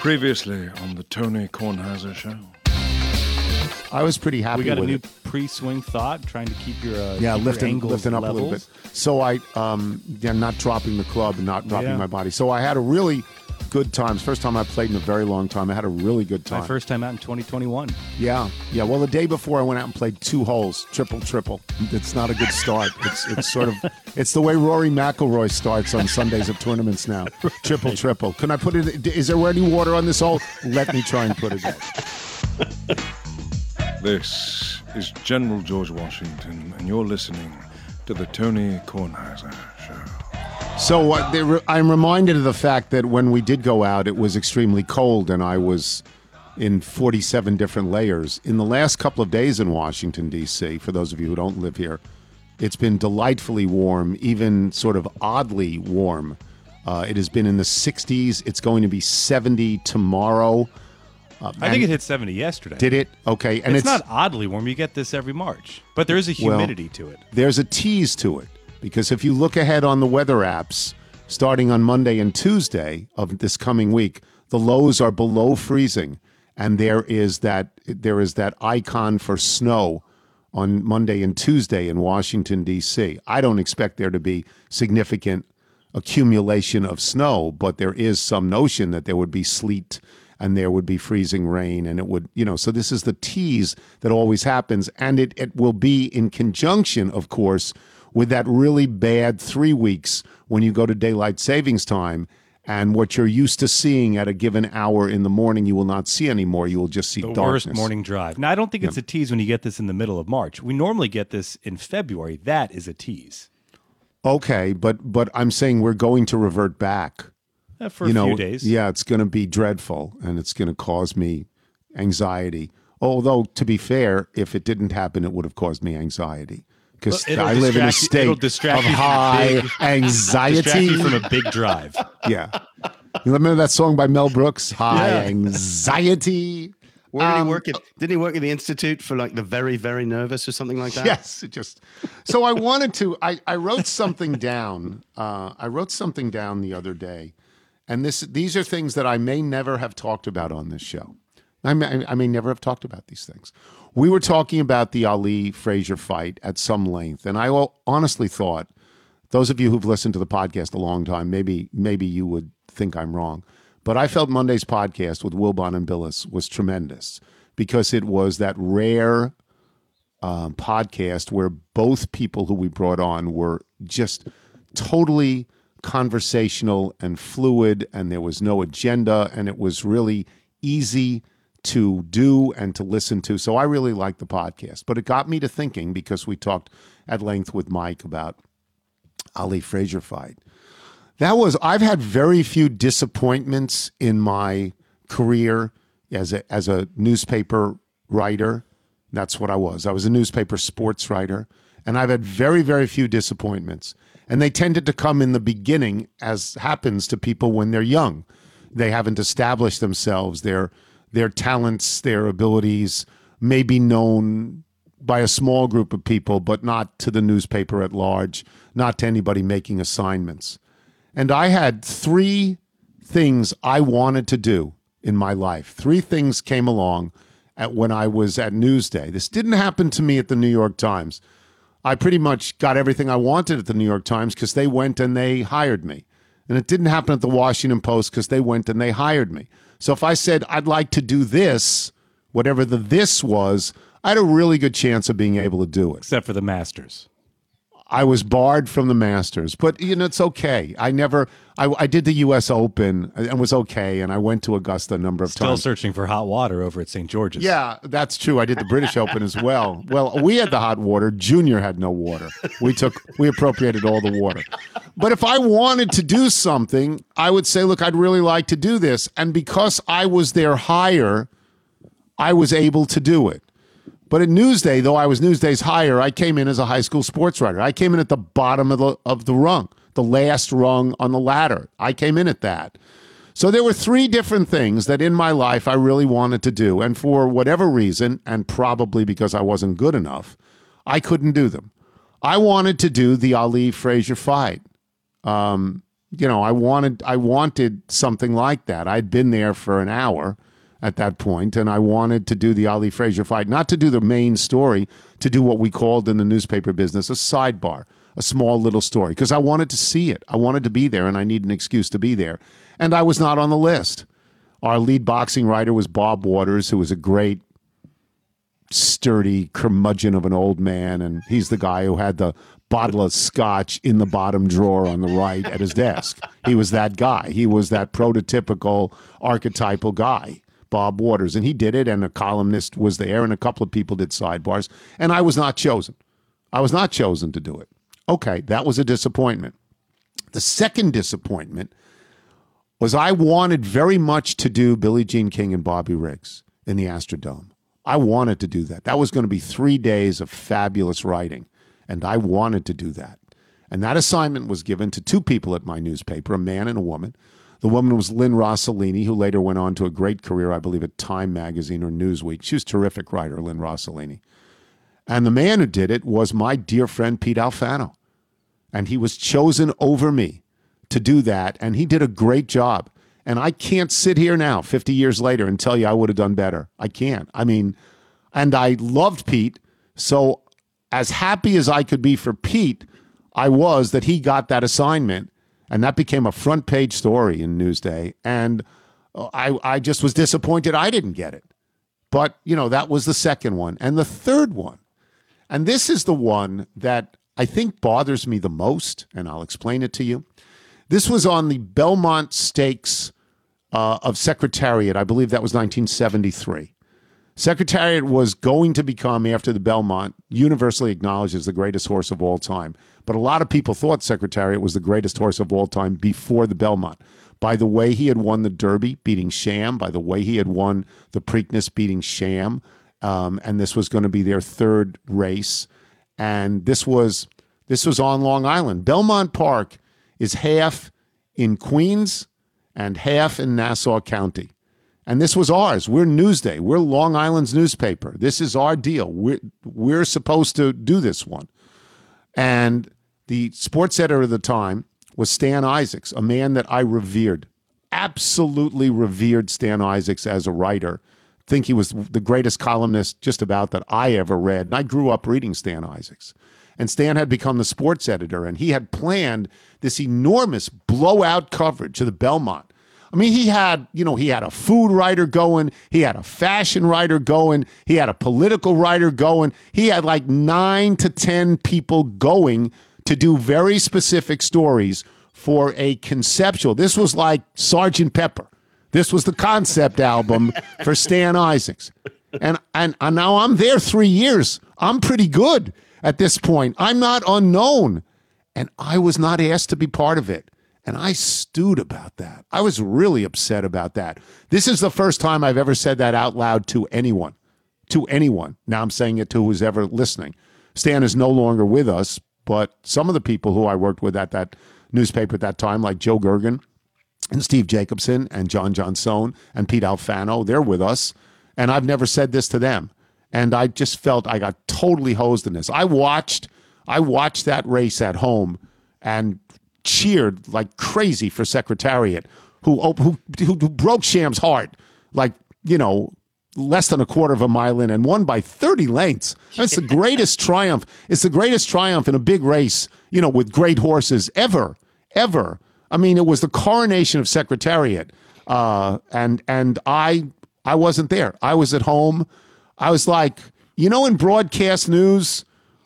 Previously on the Tony Kornheiser Show. I was pretty happy We got a new it. pre-swing thought, trying to keep your uh, Yeah, keep lifting angles lifting up a little bit. So I um yeah, not dropping the club and not dropping Yeah. my body. So I had a really good times. First time I played in a very long time. I had a really good time. My first time out in 2021. Yeah, yeah. Well, the day before I went out and played two holes, triple, triple. It's not a good start. It's it's sort of it's the way Rory McIlroy starts on Sundays of tournaments now. Triple, triple. Can I put it? Is there any water on this hole? Let me try and put it in. This is General George Washington, and you're listening to the Tony Kornheiser Show. So uh, there, I'm reminded of the fact that when we did go out, it was extremely cold, and I was in 47 different layers. In the last couple of days in Washington, D.C., for those of you who don't live here, it's been delightfully warm, even sort of oddly warm. Uh, it has been in the 60s. It's going to be 70 tomorrow. Uh, I think it hit 70 yesterday. Did it? Okay. And it's, not oddly warm. You get this every March, but there is a Well, humidity to it. there's a tease to it because if you look ahead on the weather apps starting on Monday and Tuesday of this coming week, the lows are below freezing and there is that there is that icon for snow on Monday and Tuesday in Washington D.C. I don't expect there to be significant accumulation of snow, but there is some notion that there would be sleet and there would be freezing rain and it would you know so this is the tease that always happens and it, it will be in conjunction of course with that really bad three weeks when you go to daylight savings time and what you're used to seeing at a given hour in the morning you will not see anymore you will just see The darkness worst morning drive. Now, I don't think it's a tease when you get this in the middle of March. We normally get this in February. That is a tease okay but but i'm saying we're going to revert back Uh, for you a know, few days. Yeah, it's going to be dreadful and it's going to cause me anxiety. Although, to be fair, if it didn't happen, it would have caused me anxiety because I live in a distract you- it'll state of high big- anxiety. From a big drive. yeah. You remember that song by Mel Brooks? High anxiety. Where did Um, he work at? Didn't he work at the institute for like the very, very nervous or something like that? Yes, it just. So I wanted to. I, I wrote something down. Uh, I wrote something down the other day, and this these are things that I may never have talked about on this show. I may, I may never have talked about these things. We were talking about the Ali Frazier fight at some length, and I honestly thought those of you who've listened to the podcast a long time, maybe maybe you would think I'm wrong, but I felt Monday's podcast with Wilbon and Billis was tremendous because it was that rare um, podcast where both people who we brought on were just totally conversational and fluid, and there was no agenda, and it was really easy to do and to listen to. So I really like the podcast, but it got me to thinking because we talked at length with Mike about Ali Frazier fight. That was I've had very few disappointments in my career as a as a newspaper writer. That's what I was. I was a newspaper sports writer, and I've had very very few disappointments. And they tended to come in the beginning as happens to people when they're young. They haven't established themselves, their their talents, their abilities may be known by a small group of people, but not to the newspaper at large, not to anybody making assignments. And I had three things I wanted to do in my life. Three things came along at when I was at Newsday. This didn't happen to me at the New York Times. I pretty much got everything I wanted at the New York Times because they went and they hired me. And it didn't happen at the Washington Post because they went and they hired me. So if I said I'd like to do this, whatever the this was, I had a really good chance of being able to do it. Except for the Masters. I was barred from the Masters, but you know it's okay. I never. I, I did the U.S. Open uh, and was okay, and I went to Augusta a number of Still times. Still searching for hot water over at St. George's. Yeah, that's true. I did the British Open as well. Well, we had the hot water. Junior had no water. We took we appropriated all the water. But if I wanted to do something, I would say, look, I'd really like to do this, and because I was there higher, I was able to do it. But at Newsday, though I was Newsday's higher, I came in as a high school sports writer. I came in at the bottom of the of the rung, the last rung on the ladder. I came in at that. So there were three different things that in my life I really wanted to do, and for whatever reason, and probably because I wasn't good enough, I couldn't do them. I wanted to do the Ali Frazier fight. Um, you know, I wanted I wanted something like that. I'd been there for an hour at that point, and I wanted to do the Ali Frazier fight, not to do the main story, to do what we called in the newspaper business a sidebar, a small little story, because I wanted to see it. I wanted to be there, and I need an excuse to be there. And I was not on the list. Our lead boxing writer was Bob Waters, who was a great sturdy curmudgeon of an old man, and he's the guy who had the bottle of scotch in the bottom drawer on the right at his desk. He was that guy. He was that prototypical archetypal guy, Bob Waters, and he did it. And a columnist was there, and a couple of people did sidebars, and I was not chosen. I was not chosen to do it. Okay, that was a disappointment. The second disappointment was I wanted very much to do Billie Jean King and Bobby Riggs in the Astrodome. I wanted to do that. That was going to be three days of fabulous writing, and I wanted to do that. And that assignment was given to two people at my newspaper, a man and a woman. The woman was Lynn Rosellini, who later went on to a great career, I believe, at Time Magazine or Newsweek. She was a terrific writer, Lynn Rosellini. And the man who did it was my dear friend Pete Alfano. And he was chosen over me to do that. And he did a great job. And I can't sit here now, 50 years later, and tell you I would have done better. I can't. I mean, and I loved Pete. So, as happy as I could be for Pete, I was that he got that assignment. And that became a front page story in Newsday. And I, I just was disappointed I didn't get it. But, you know, that was the second one. And the third one, and this is the one that I think bothers me the most, and I'll explain it to you. This was on the Belmont Stakes uh, of Secretariat. I believe that was 1973. Secretariat was going to become, after the Belmont, universally acknowledged as the greatest horse of all time. But a lot of people thought Secretariat was the greatest horse of all time before the Belmont. By the way he had won the Derby, beating Sham, by the way he had won the Preakness, beating Sham, um, and this was going to be their third race. And this was this was on Long Island. Belmont Park is half in Queens and half in Nassau County. And this was ours. We're Newsday. We're Long Island's newspaper. This is our deal. We're, we're supposed to do this one. And the sports editor of the time was Stan Isaacs, a man that I revered, absolutely revered Stan Isaacs as a writer. Think he was the greatest columnist just about that I ever read. And I grew up reading Stan Isaacs. And Stan had become the sports editor, and he had planned this enormous blowout coverage of the Belmont. I mean, he had, you know, he had a food writer going, he had a fashion writer going, he had a political writer going. He had like nine to 10 people going to do very specific stories for a conceptual. This was like Sergeant Pepper. This was the concept album for Stan Isaacs. And, and, and now I'm there three years. I'm pretty good at this point. I'm not unknown. And I was not asked to be part of it. And I stewed about that. I was really upset about that. This is the first time I've ever said that out loud to anyone. To anyone. Now I'm saying it to who's ever listening. Stan is no longer with us, but some of the people who I worked with at that newspaper at that time, like Joe Gergen and Steve Jacobson and John Jeansonne and Pete Alfano, they're with us. And I've never said this to them. And I just felt I got totally hosed in this. I watched I watched that race at home and cheered like crazy for Secretariat, who who who broke Sham's heart, like you know, less than a quarter of a mile in and won by 30 lengths. That's the greatest triumph. It's the greatest triumph in a big race, you know, with great horses ever, ever. I mean, it was the coronation of Secretariat, uh, and and I I wasn't there. I was at home. I was like, you know, in broadcast news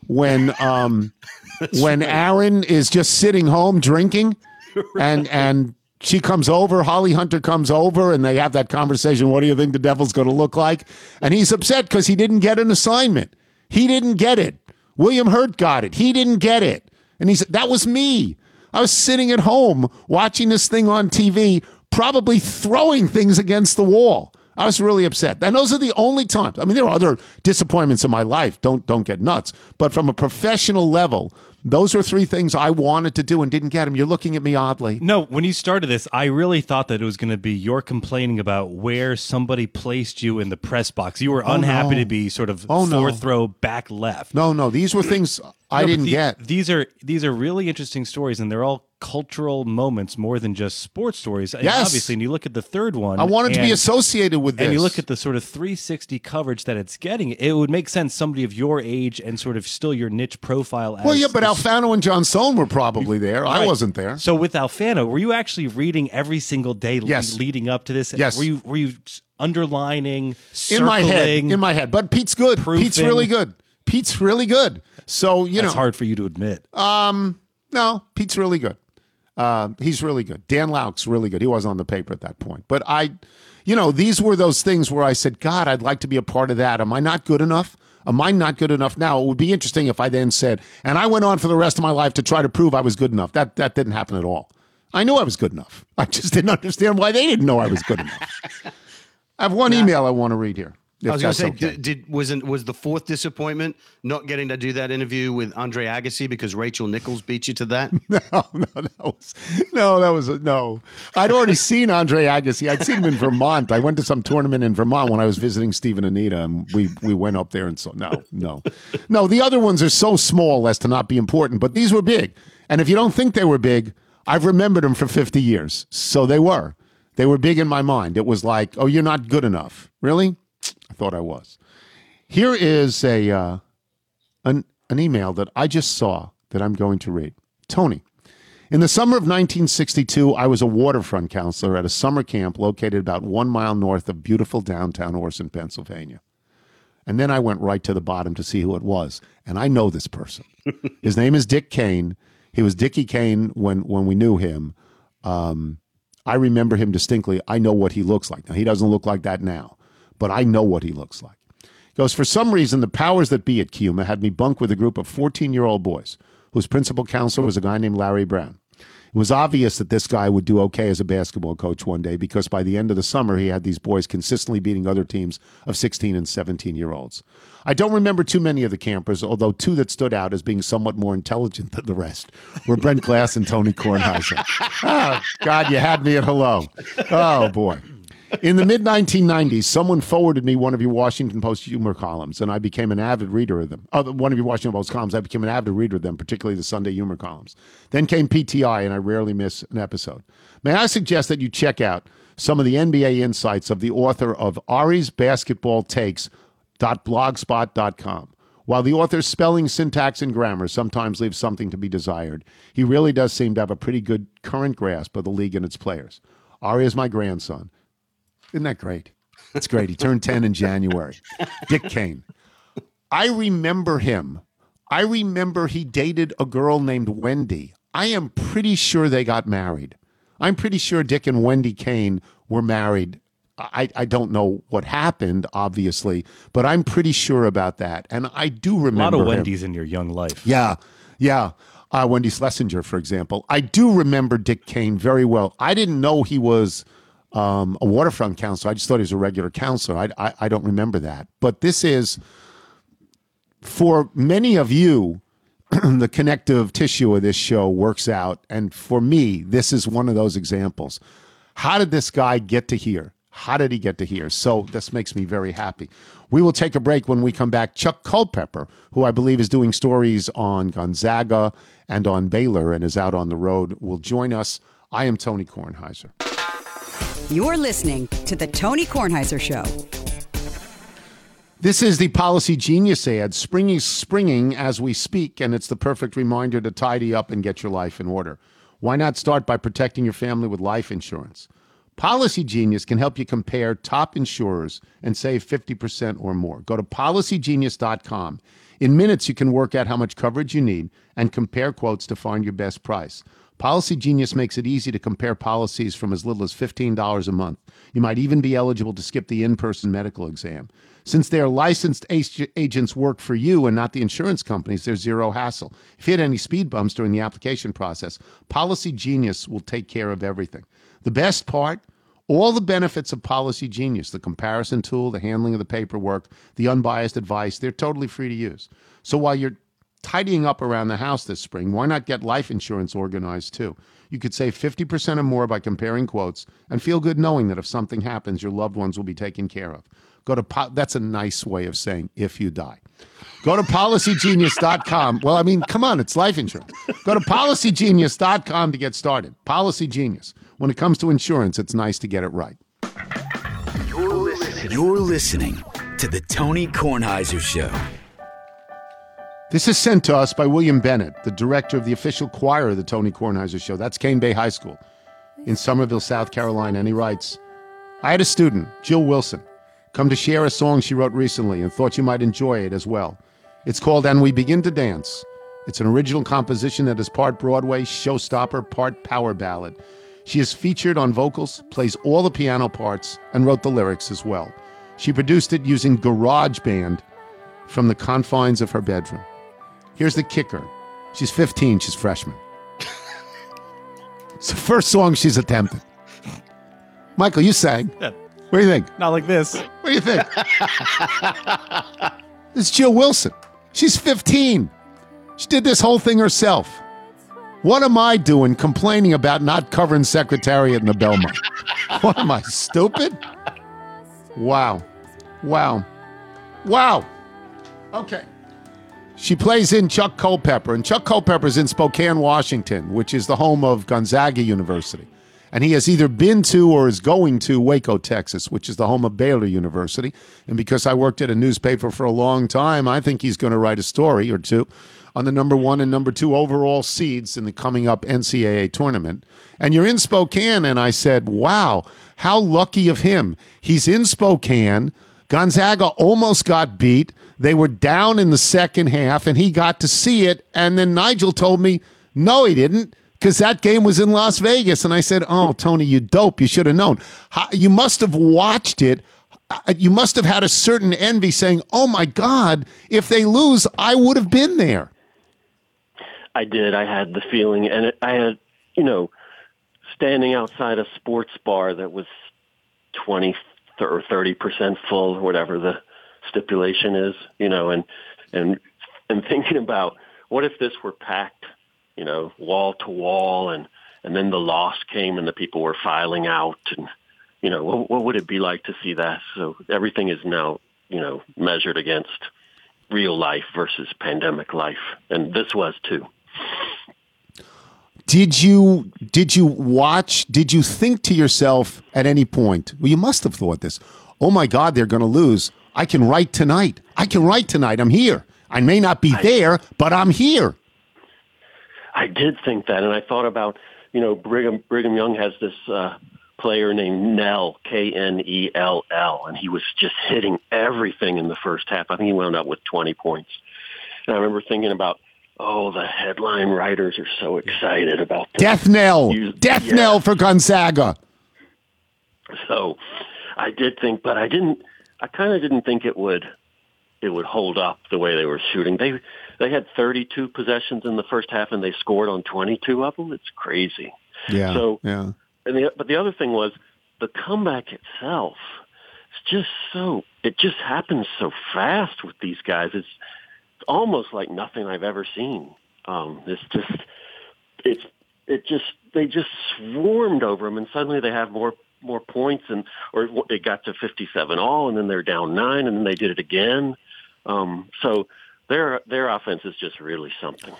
when um, when right. Aaron is just sitting home drinking, right. and and she comes over, Holly Hunter comes over, and they have that conversation. What do you think the devil's going to look like? And he's upset because he didn't get an assignment. He didn't get it. William Hurt got it. He didn't get it. And he said, That was me. I was sitting at home watching this thing on TV, probably throwing things against the wall. I was really upset. And those are the only times. I mean, there are other disappointments in my life. Don't don't get nuts. But from a professional level, those are three things I wanted to do and didn't get them. You're looking at me oddly. No, when you started this, I really thought that it was going to be your complaining about where somebody placed you in the press box. You were oh, unhappy no. to be sort of oh, fourth no. row back left. No, no, these were things I no, didn't the, get. These are these are really interesting stories, and they're all cultural moments more than just sports stories. And Yes. obviously, and you look at the third one. I wanted to be associated with this. And you look at the sort of 360 coverage that it's getting, it would make sense somebody of your age and sort of still your niche profile. As well, yeah, but Alfano and Jeansonne were probably there. I wasn't there. So with Alfano, were you actually reading every single day le- leading up to this? Yes. Were you were you underlining, in my head, in my head. But Pete's good. Pete's really good. Pete's really good. So you That's know, It's hard for you to admit. Um, no, Pete's really good. Uh, he's really good. Dan Lauk's really good. He wasn't on the paper at that point. But I, you know, these were those things where I said, God, I'd like to be a part of that. Am I not good enough? Am I not good enough now? It would be interesting if I then said, and I went on for the rest of my life to try to prove I was good enough. That that didn't happen at all. I knew I was good enough. I just didn't understand why they didn't know I was good enough. I have one email I want to read here. If I was going to say, okay. did, did wasn't was the fourth disappointment not getting to do that interview with Andre Agassi because Rachel Nichols beat you to that? No, no, that was no, that was no. I'd already seen Andre Agassi. I'd seen him in Vermont. I went to some tournament in Vermont when I was visiting Steve and Anita, and we we went up there and so no, no, no. The other ones are so small as to not be important, but these were big. And if you don't think they were big, I've remembered them for fifty years, so they were. They were big in my mind. It was like, oh, you're not good enough. Really? I thought I was. Here is a uh, an, an email that I just saw that I'm going to read. Tony, in the summer of 1962, I was a waterfront counselor at a summer camp located about one mile north of beautiful downtown Orson, Pennsylvania. And then I went right to the bottom to see who it was. And I know this person. His name is Dick Kane. He was Dickie Kane when, when we knew him. Um, I remember him distinctly. I know what he looks like. Now, he doesn't look like that now, but I know what he looks like. He goes, For some reason, the powers that be at Kiuma had me bunk with a group of 14 year old boys whose principal counselor was a guy named Larry Brown. It was obvious that this guy would do okay as a basketball coach one day because by the end of the summer, he had these boys consistently beating other teams of 16 and 17 year olds. I don't remember too many of the campers, although two that stood out as being somewhat more intelligent than the rest were Brent Glass and Tony Kornheiser. oh, God, you had me at hello. Oh, boy. In the mid 1990s, someone forwarded me one of your Washington Post humor columns, and I became an avid reader of them. Oh, one of your Washington Post columns, I became an avid reader of them, particularly the Sunday humor columns. Then came PTI, and I rarely miss an episode. May I suggest that you check out some of the NBA insights of the author of Ari's Basketball Takes blogspot.com. While the author's spelling, syntax, and grammar sometimes leaves something to be desired, he really does seem to have a pretty good current grasp of the league and its players. Ari is my grandson. Isn't that great? It's great. He turned 10 in January. Dick Kane. I remember him. I remember he dated a girl named Wendy. I am pretty sure they got married. I'm pretty sure Dick and Wendy Kane were married. I, I don't know what happened, obviously, but I'm pretty sure about that. And I do remember. A lot of him. Wendy's in your young life. Yeah, yeah. Uh, Wendy Schlesinger, for example. I do remember Dick Kane very well. I didn't know he was um, a waterfront counselor. I just thought he was a regular counselor. I, I, I don't remember that. But this is, for many of you, the connective tissue of this show works out. And for me, this is one of those examples. How did this guy get to here? How did he get to here? So this makes me very happy. We will take a break when we come back. Chuck Culpepper, who I believe is doing stories on Gonzaga and on Baylor and is out on the road, will join us. I am Tony Kornheiser. You're listening to The Tony Kornheiser Show. This is the Policy Genius ad, springing, springing as we speak, and it's the perfect reminder to tidy up and get your life in order. Why not start by protecting your family with life insurance? Policy Genius can help you compare top insurers and save 50% or more. Go to policygenius.com. In minutes, you can work out how much coverage you need and compare quotes to find your best price. Policy Genius makes it easy to compare policies from as little as $15 a month. You might even be eligible to skip the in person medical exam. Since their licensed agents work for you and not the insurance companies, there's zero hassle. If you hit any speed bumps during the application process, Policy Genius will take care of everything. The best part, all the benefits of Policy Genius, the comparison tool, the handling of the paperwork, the unbiased advice, they're totally free to use. So while you're tidying up around the house this spring, why not get life insurance organized too? You could save 50% or more by comparing quotes and feel good knowing that if something happens, your loved ones will be taken care of. Go to po- that's a nice way of saying if you die. Go to policygenius.com. Well, I mean, come on, it's life insurance. Go to policygenius.com to get started. Policy Genius. When it comes to insurance, it's nice to get it right. You're listening, You're listening to the Tony Kornheiser Show. This is sent to us by William Bennett, the director of the official choir of the Tony Kornheiser Show. That's Cane Bay High School in Summerville, South Carolina. And he writes I had a student, Jill Wilson, come to share a song she wrote recently and thought you might enjoy it as well. It's called And We Begin to Dance. It's an original composition that is part Broadway showstopper, part power ballad. She is featured on vocals, plays all the piano parts, and wrote the lyrics as well. She produced it using GarageBand from the confines of her bedroom. Here's the kicker she's 15, she's freshman. it's the first song she's attempted. Michael, you sang. Yeah. What do you think? Not like this. What do you think? this is Jill Wilson. She's 15. She did this whole thing herself. What am I doing complaining about not covering Secretariat in the Belmont? What am I, stupid? Wow. Wow. Wow. Okay. She plays in Chuck Culpepper, and Chuck Culpepper's in Spokane, Washington, which is the home of Gonzaga University. And he has either been to or is going to Waco, Texas, which is the home of Baylor University. And because I worked at a newspaper for a long time, I think he's going to write a story or two on the number one and number two overall seeds in the coming up NCAA tournament. And you're in Spokane, and I said, wow, how lucky of him. He's in Spokane. Gonzaga almost got beat. They were down in the second half, and he got to see it. And then Nigel told me, no, he didn't because that game was in Las Vegas. And I said, Oh, Tony, you dope. You should have known. You must have watched it. Uh, you must have had a certain envy saying, Oh my God, if they lose, I would have been there. I did. I had the feeling. And I had, you know, standing outside a sports bar that was 20 or 30% full, or whatever the stipulation is, you know, and, and, and thinking about what if this were packed you know, wall to wall, and and then the loss came, and the people were filing out, and you know, what, what would it be like to see that? So everything is now, you know, measured against real life versus pandemic life, and this was too. Did you did you watch? Did you think to yourself at any point? Well, you must have thought this. Oh my God, they're going to lose. I can write tonight. I can write tonight. I'm here. I may not be I, there, but I'm here. I did think that, and I thought about, you know, Brigham Brigham Young has this uh, player named Knell K N E L L, and he was just hitting everything in the first half. I think he wound up with 20 points. And I remember thinking about, oh, the headline writers are so excited about this. death knell, you, death yeah. knell for Gonzaga. So, I did think, but I didn't. I kind of didn't think it would it would hold up the way they were shooting. They they had 32 possessions in the first half and they scored on 22 of them. It's crazy. Yeah. So yeah. And the, but the other thing was the comeback itself. It's just so it just happens so fast with these guys. It's, it's almost like nothing I've ever seen. Um, it's just it's it just they just swarmed over them and suddenly they have more more points and or it got to 57 all and then they're down nine and then they did it again um, so their their offense is just really something.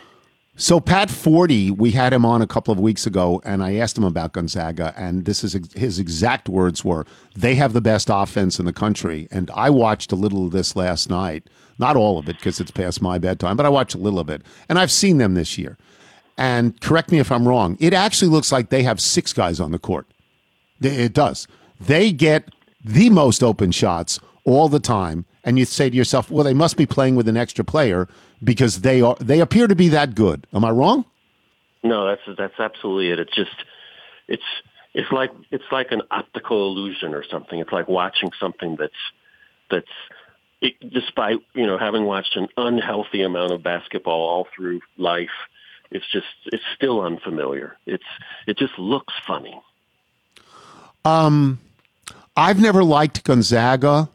So Pat Forde, we had him on a couple of weeks ago, and I asked him about Gonzaga, and this is his exact words were: "They have the best offense in the country." And I watched a little of this last night, not all of it because it's past my bedtime, but I watched a little of it, and I've seen them this year. And correct me if I'm wrong; it actually looks like they have six guys on the court. It does. They get the most open shots all the time and you say to yourself, well, they must be playing with an extra player because they are they appear to be that good. Am I wrong? No, that's that's absolutely it. It's just it's it's like it's like an optical illusion or something. It's like watching something that's that's it, despite you know having watched an unhealthy amount of basketball all through life, it's just it's still unfamiliar. It's it just looks funny. Um, I've never liked Gonzaga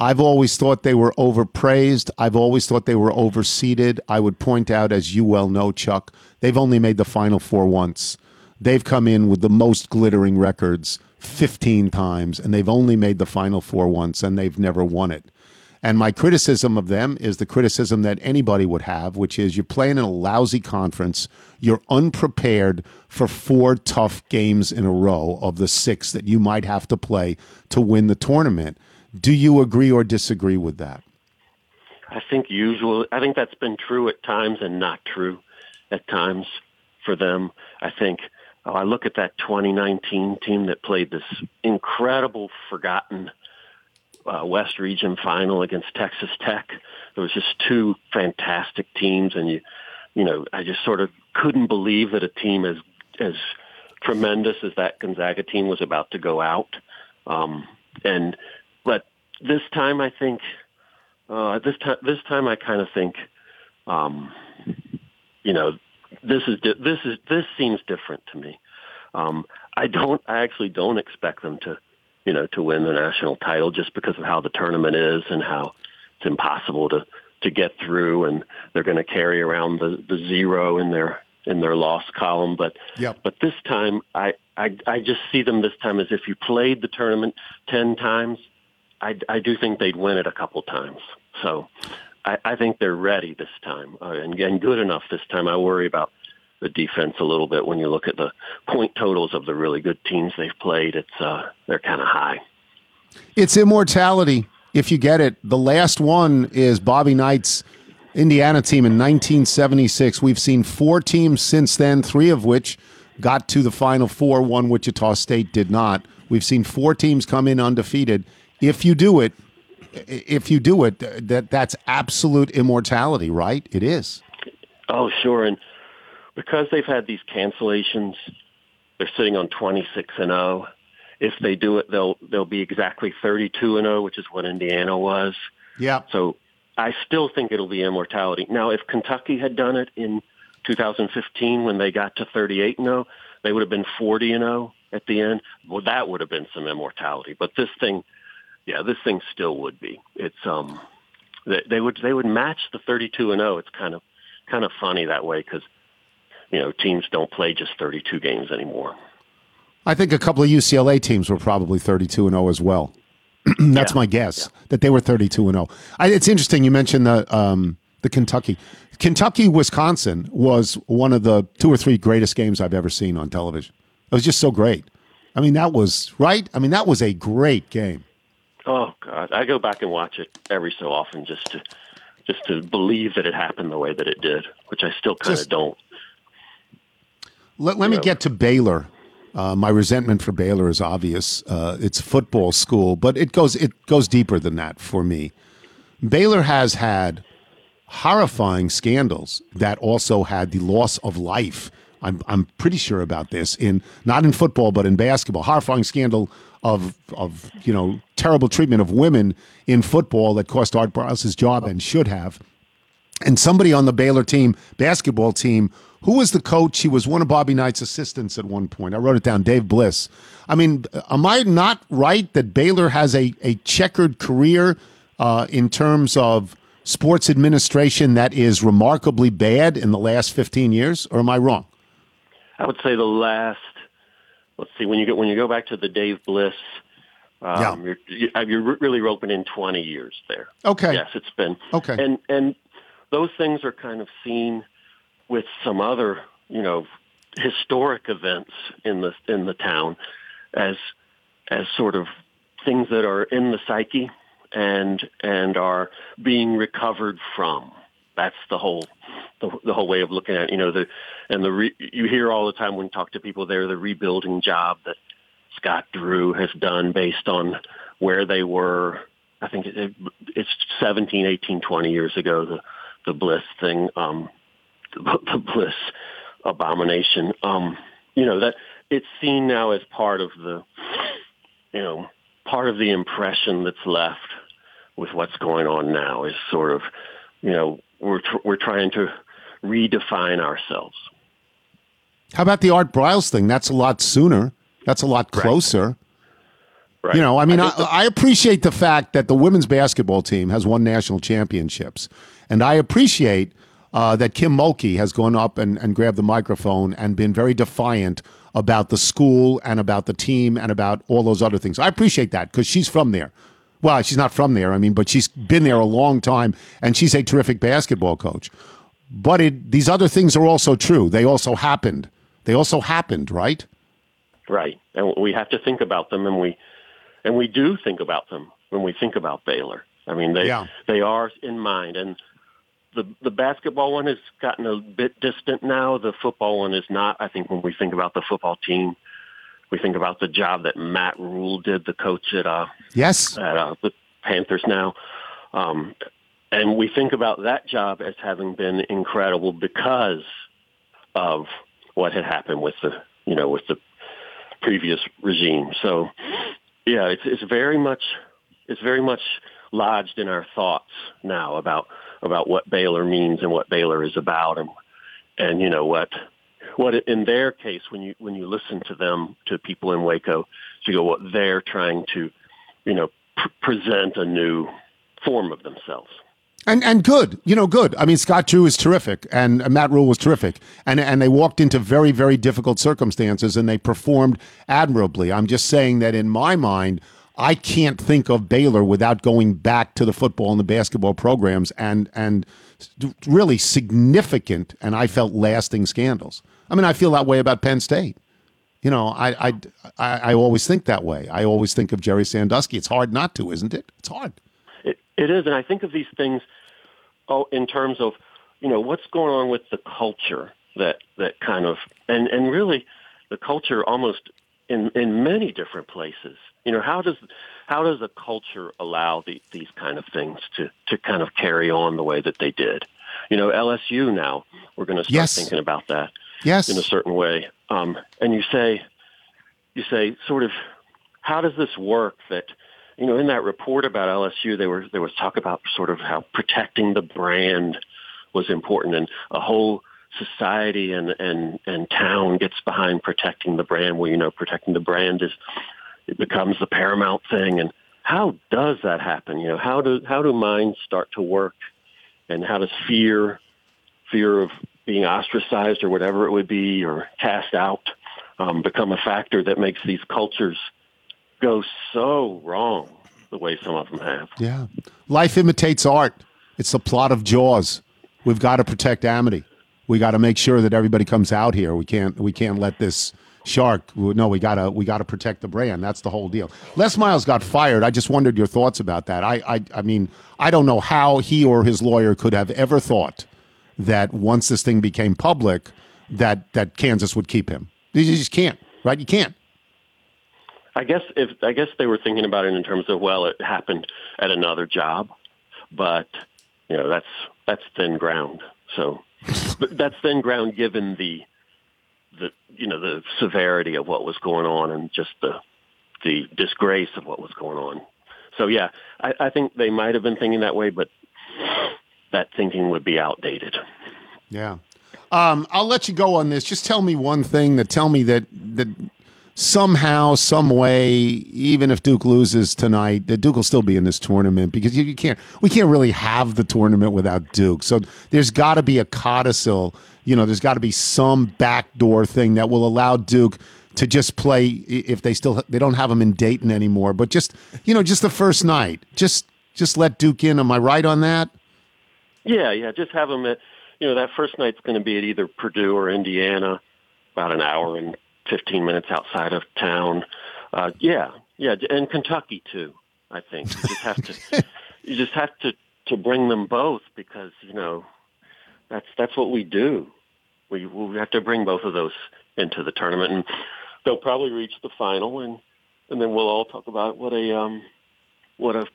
I've always thought they were overpraised. I've always thought they were overseeded. I would point out, as you well know, Chuck, they've only made the Final Four once. they've come in with the most glittering records 15 times, and they've only made the Final Four once, and they've never won it. And my criticism of them is the criticism that anybody would have, which is you're playing in a lousy conference. You're unprepared for four tough games in a row of the six that you might have to play to win the tournament. Do you agree or disagree with that? I think usually, I think that's been true at times and not true at times for them. I think oh, I look at that 2019 team that played this incredible, forgotten uh, West Region final against Texas Tech. There was just two fantastic teams, and you, you know, I just sort of couldn't believe that a team as as tremendous as that Gonzaga team was about to go out. Um, and but this time, I think uh, this time this time I kind of think, um, you know, this is di- this is this seems different to me. Um, I don't I actually don't expect them to you know, to win the national title just because of how the tournament is and how it's impossible to to get through and they're going to carry around the the zero in their in their loss column. But yep. but this time I, I I just see them this time as if you played the tournament 10 times I, I do think they'd win it a couple times. So I, I think they're ready this time uh, and, and good enough this time. I worry about the defense a little bit when you look at the point totals of the really good teams they've played. It's uh, they're kind of high. It's immortality if you get it. The last one is Bobby Knight's Indiana team in 1976. We've seen four teams since then, three of which got to the Final Four. One Wichita State did not. We've seen four teams come in undefeated. If you do it, if you do it, that that's absolute immortality, right? It is. Oh, sure, and because they've had these cancellations, they're sitting on 26 and 0. If they do it, they'll they'll be exactly 32 and 0, which is what Indiana was. Yeah. So I still think it'll be immortality. Now, if Kentucky had done it in 2015 when they got to 38 and 0, they would have been 40 and 0 at the end. Well, that would have been some immortality. But this thing, yeah, this thing still would be. It's um, they, they would they would match the 32 and 0. It's kind of kind of funny that way because you know, teams don't play just 32 games anymore. I think a couple of UCLA teams were probably 32 and 0 as well. That's yeah. my guess yeah. that they were 32 and 0. I, it's interesting you mentioned the um, the Kentucky, Kentucky Wisconsin was one of the two or three greatest games I've ever seen on television. It was just so great. I mean, that was right. I mean, that was a great game. Oh God, I go back and watch it every so often just to just to believe that it happened the way that it did, which I still kind of don't. Let, let me get to Baylor. Uh, my resentment for Baylor is obvious. Uh, it's football school, but it goes it goes deeper than that for me. Baylor has had horrifying scandals that also had the loss of life. I'm I'm pretty sure about this in not in football but in basketball. Horrifying scandal of of you know terrible treatment of women in football that cost Art Briles his job and should have. And somebody on the Baylor team basketball team who was the coach? He was one of Bobby Knight's assistants at one point. I wrote it down, Dave Bliss. I mean, am I not right that Baylor has a, a checkered career uh, in terms of sports administration that is remarkably bad in the last 15 years, or am I wrong? I would say the last, let's see, when you go, when you go back to the Dave Bliss, um, yeah. you're, you're really roping in 20 years there. Okay. Yes, it's been. Okay. And, and those things are kind of seen – with some other, you know, historic events in the in the town as as sort of things that are in the psyche and and are being recovered from. That's the whole the, the whole way of looking at it. you know the and the re, you hear all the time when you talk to people there the rebuilding job that Scott Drew has done based on where they were. I think it, it's 17, 18, 20 years ago the the Bliss thing. Um, the bliss abomination. Um, you know that it's seen now as part of the, you know, part of the impression that's left with what's going on now is sort of, you know, we're tr- we're trying to redefine ourselves. How about the Art Briles thing? That's a lot sooner. That's a lot closer. Right. Right. You know, I mean, I, I, I, appreciate the fact that the women's basketball team has won national championships, and I appreciate uh, that Kim Mulkey has gone up and, and grabbed the microphone and been very defiant about the school and about the team and about all those other things. I appreciate that because she's from there. Well, she's not from there, I mean, but she's been there a long time and she's a terrific basketball coach. But it, these other things are also true. They also happened. They also happened, right? Right. And we have to think about them and we and we do think about them when we think about Baylor. I mean, they Yeah. they are in mind and the the basketball one has gotten a bit distant now. The football one is not. I think when we think about the football team, we think about the job that Matt Rhule did, the coach at uh, Yes. at uh, the Panthers now. Um, and we think about that job as having been incredible because of what had happened with the, you know, with the previous regime. So, yeah, it's, it's very much, it's very much lodged in our thoughts now about, about what Baylor means and what Baylor is about and, and, you know, what, what in their case, when you, when you listen to them, to people in Waco, you go, what they're trying to, you know, pr- present a new form of themselves. And and good, you know, good. I mean, Scott Drew is terrific, and Matt Rhule was terrific, and and they walked into very very difficult circumstances, and they performed admirably. I'm just saying that in my mind, I can't think of Baylor without going back to the football and the basketball programs, and and really significant, and I felt lasting scandals. I mean, I feel that way about Penn State. You know, I I I, I always think that way. I always think of Jerry Sandusky. It's hard not to, isn't it? It's hard. It, it is, and I think of these things oh, in terms of, you know, what's going on with the culture that that kind of, and and really, the culture almost in in many different places. You know, how does how does a culture allow the, these kind of things to to kind of carry on the way that they did? You know, LSU now we're going to start Yes. thinking about that Yes. in a certain way. Um, and you say, you say, sort of, how does this work? That you know, in that report about LSU, there were there was talk about sort of how protecting the brand was important, and a whole society and and and town gets behind protecting the brand. Where you know, protecting the brand is it becomes the paramount thing. And how does that happen? You know, how do how do minds start to work, and how does fear fear of being ostracized or whatever it would be or cast out um, become a factor that makes these cultures go so wrong the way some of them have. Yeah. Life imitates art. It's the plot of Jaws. We've got to protect Amity. We got to make sure that everybody comes out here. We can't we can't let this shark no, we got to we got to protect the brand. That's the whole deal. Les Miles got fired. I just wondered your thoughts about that. I I I mean, I don't know how he or his lawyer could have ever thought that once this thing became public that that Kansas would keep him. You just can't, right? You can't. I guess if I guess they were thinking about it in terms of well, it happened at another job, but you know that's that's thin ground. So that's thin ground given the the you know the severity of what was going on and just the the disgrace of what was going on. So yeah, I, I think they might have been thinking that way, but that thinking would be outdated. Yeah. Um, I'll let you go on this. Just tell me one thing that tell me that that somehow, some way, even if Duke loses tonight, that Duke will still be in this tournament because you, you can't. We can't really have the tournament without Duke. So there's got to be a codicil. You know, there's got to be some backdoor thing that will allow Duke to just play if they still they don't have them in Dayton anymore. But just you know, just the first night, just just let Duke in. Am I right on that? Yeah, yeah. Just have them at, you know, that first night's going to be at either Purdue or Indiana, about an hour and 15 minutes outside of town. Uh, yeah, yeah. And Kentucky, too, I think. You just have to, you just have to, to bring them both because, you know, that's, that's what we do. We, we have to bring both of those into the tournament and they'll probably reach the final and, and then we'll all talk about what a, um, what a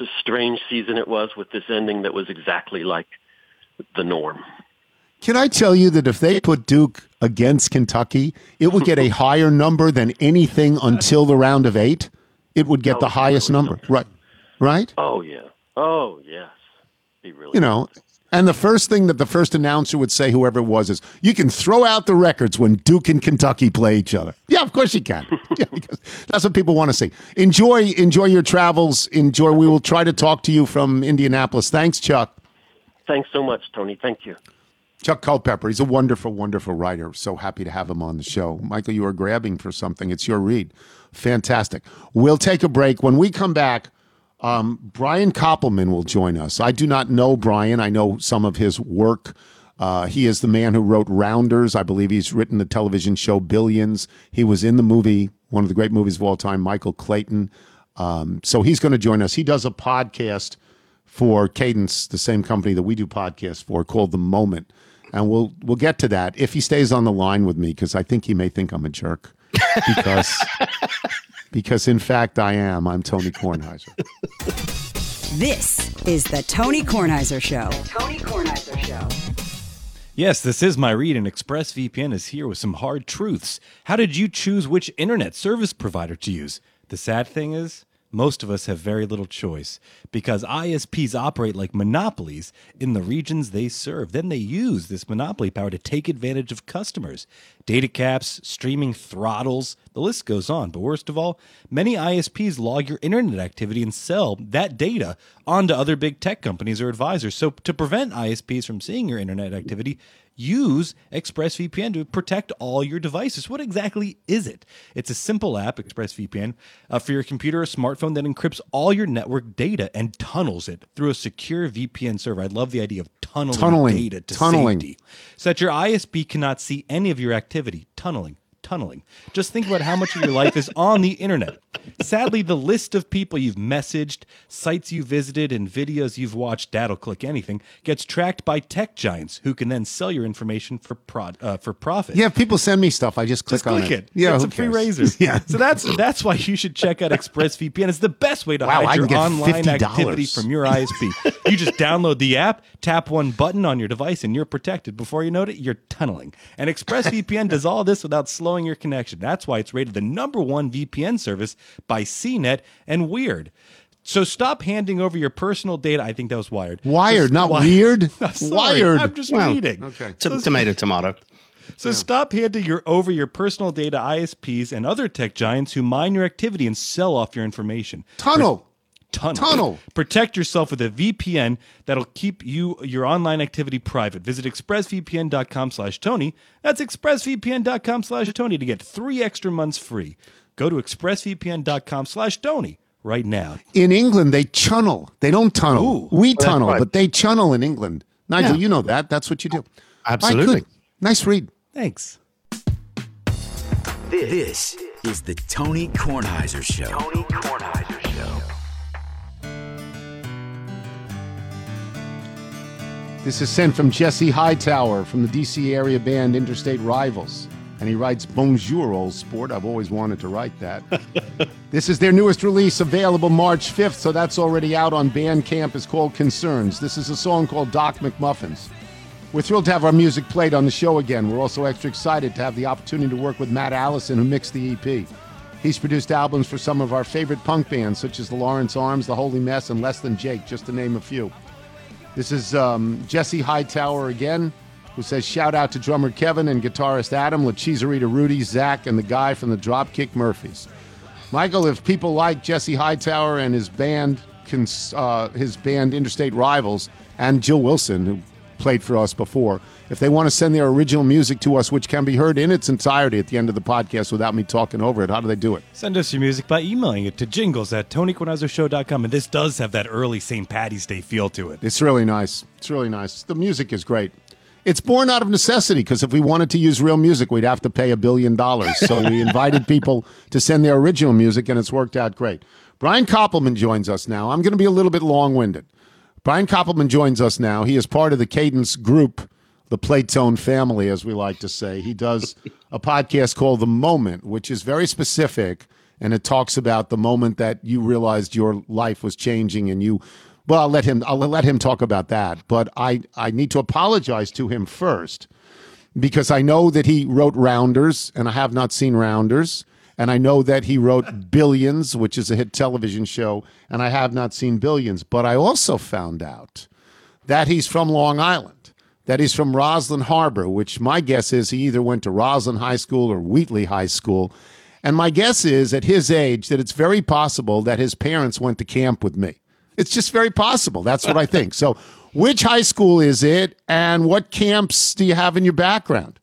a strange season it was with this ending that was exactly like the norm. Can I tell you that if they put Duke against Kentucky, it would get a higher number than anything until the round of eight? It would get the highest number. Right. Right? Oh yeah. Oh yes. He really. You know, and the first thing that the first announcer would say, whoever it was, is you can throw out the records when Duke and Kentucky play each other. Yeah, of course you can. yeah, because that's what people want to see. Enjoy enjoy your travels. Enjoy. We will try to talk to you from Indianapolis. Thanks, Chuck. Thanks so much, Tony. Thank you. Chuck Culpepper. He's a wonderful, wonderful writer. So happy to have him on the show. Michael, you are grabbing for something. It's your read. Fantastic. We'll take a break. When we come back, um, Brian Koppelman will join us. I do not know Brian. I know some of his work. Uh, he is the man who wrote Rounders. I believe he's written the television show Billions. He was in the movie, one of the great movies of all time, Michael Clayton. Um, so he's going to join us. He does a podcast for Cadence, the same company that we do podcasts for, called The Moment, and we'll we'll get to that if he stays on the line with me because I think he may think I'm a jerk because because in fact I am. I'm Tony Kornheiser. This is the Tony Kornheiser Show. Tony Kornheiser Show. Yes, this is my read, and ExpressVPN is here with some hard truths. How did you choose which internet service provider to use? The sad thing is, most of us have very little choice because ISPs operate like monopolies in the regions they serve. Then they use this monopoly power to take advantage of customers. Data caps, streaming throttles, the list goes on. But worst of all, many ISPs log your internet activity and sell that data onto other big tech companies or advisors. So to prevent ISPs from seeing your internet activity, use ExpressVPN to protect all your devices. What exactly is it? It's a simple app, ExpressVPN, uh, for your computer or smartphone that encrypts all your network data and tunnels it through a secure VPN server. I love the idea of tunneling, Tunneling. data to Tunneling. safety so that your ISP cannot see any of your activity. Tunneling. Tunneling. Just think about how much of your life is on the internet. Sadly, the list of people you've messaged, sites you visited, and videos you've watched, that'll click anything, gets tracked by tech giants who can then sell your information for prod, uh, for profit. Yeah, if people send me stuff, I just click Just on click it. Yeah, it's a free razor. Yeah. So that's that's why you should check out ExpressVPN. It's the best way to Wow, hide your online $50. activity from your ISP. you just download the app, tap one button on your device, and you're protected. Before you know it, you're tunneling. And ExpressVPN does all this without slowing your connection. That's why it's rated the number one VPN service by CNET and Weird. So stop handing over your personal data. I think that was Wired. Wired, Just- not Wired. weird. Sorry, Wired. I'm just Well, reading. Okay. T- tomato, tomato. So stop handing your over your personal data ISPs and other tech giants who mine your activity and sell off your information. Tunnel. Tunnel. Tunnel. Protect yourself with a VPN that'll keep you your online activity private. Visit expressvpn.com slash Tony. That's expressvpn.com slash Tony to get three extra months free. Go to expressvpn.com slash Tony right now. In England, they chunnel. They don't tunnel. Ooh. we tunnel, right. but they chunnel in England. Nigel, Yeah. you know that. That's what you do. Absolutely. All right, good. Nice read. Thanks. This is the Tony Kornheiser Show. Tony Kornheiser Show. This is sent from Jesse Hightower from the DC area band Interstate Rivals. And he writes, Bonjour, old sport. I've always wanted to write that. this is their newest release, available March 5th, so that's already out on Bandcamp. It's called Concerns. This is a song called Doc McMuffins. We're thrilled to have our music played on the show again. We're also extra excited to have the opportunity to work with Matt Allison, who mixed the EP. He's produced albums for some of our favorite punk bands, such as the Lawrence Arms, the Holy Mess, and Less Than Jake, just to name a few. This is um, Jesse Hightower again, who says shout out to drummer Kevin and guitarist Adam, Lachizarita Rudy, Zach, and the guy from the Dropkick Murphys. Michael, if people like Jesse Hightower and his band, uh, his band Interstate Rivals, and Jill Wilson, who played for us before, if they want to send their original music to us, which can be heard in its entirety at the end of the podcast without me talking over it, how do they do it? Send us your music by emailing it to jingles at tonykornheisershow.com. And this does have that early St. Patty's Day feel to it. It's really nice. It's really nice. The music is great. It's born out of necessity because if we wanted to use real music, we'd have to pay a billion dollars. So we invited people to send their original music, and it's worked out great. Brian Koppelman joins us now. I'm going to be a little bit long winded. Brian Koppelman joins us now. He is part of the Cadence group, the Playtone family, as we like to say. He does a podcast called The Moment, which is very specific, and it talks about the moment that you realized your life was changing and you well, I'll let him. I'll let him talk about that. But I, I need to apologize to him first because I know that he wrote Rounders, and I have not seen Rounders, and I know that he wrote Billions, which is a hit television show, and I have not seen Billions. But I also found out that he's from Long Island, that he's from Roslyn Harbor, which my guess is he either went to Roslyn High School or Wheatley High School. And my guess is at his age that it's very possible that his parents went to camp with me. It's just very possible. That's what I think. So Which high school is it, and what camps do you have in your background?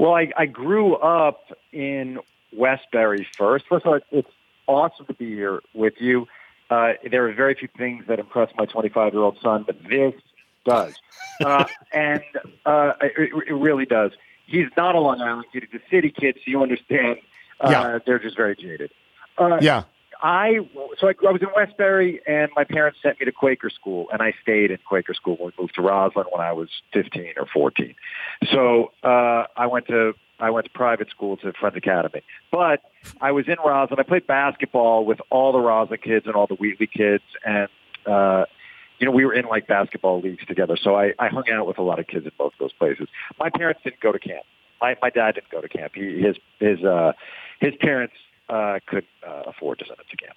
Well, I, I grew up in Westbury first. First of all, it's awesome to be here with you. Uh, there are very few things that impress my 25 year old son, but this does. Uh, and uh, it, it really does. He's not a Long Island kid. He's a city kid, so you understand. Uh, Yeah. They're just very jaded. Uh, Yeah. I so I, I was in Westbury, and my parents sent me to Quaker school, and I stayed in Quaker school we moved to Roslyn when I was 15 or 14. So uh, I went to I went to private school to Friends Academy, but I was in Roslyn. I played basketball with all the Roslyn kids and all the Wheatley kids, and uh, you know we were in like basketball leagues together. So I, I hung out with a lot of kids in both those places. My parents didn't go to camp. My my dad didn't go to camp. He, his his uh, his parents uh, could uh, afford to send it to camp.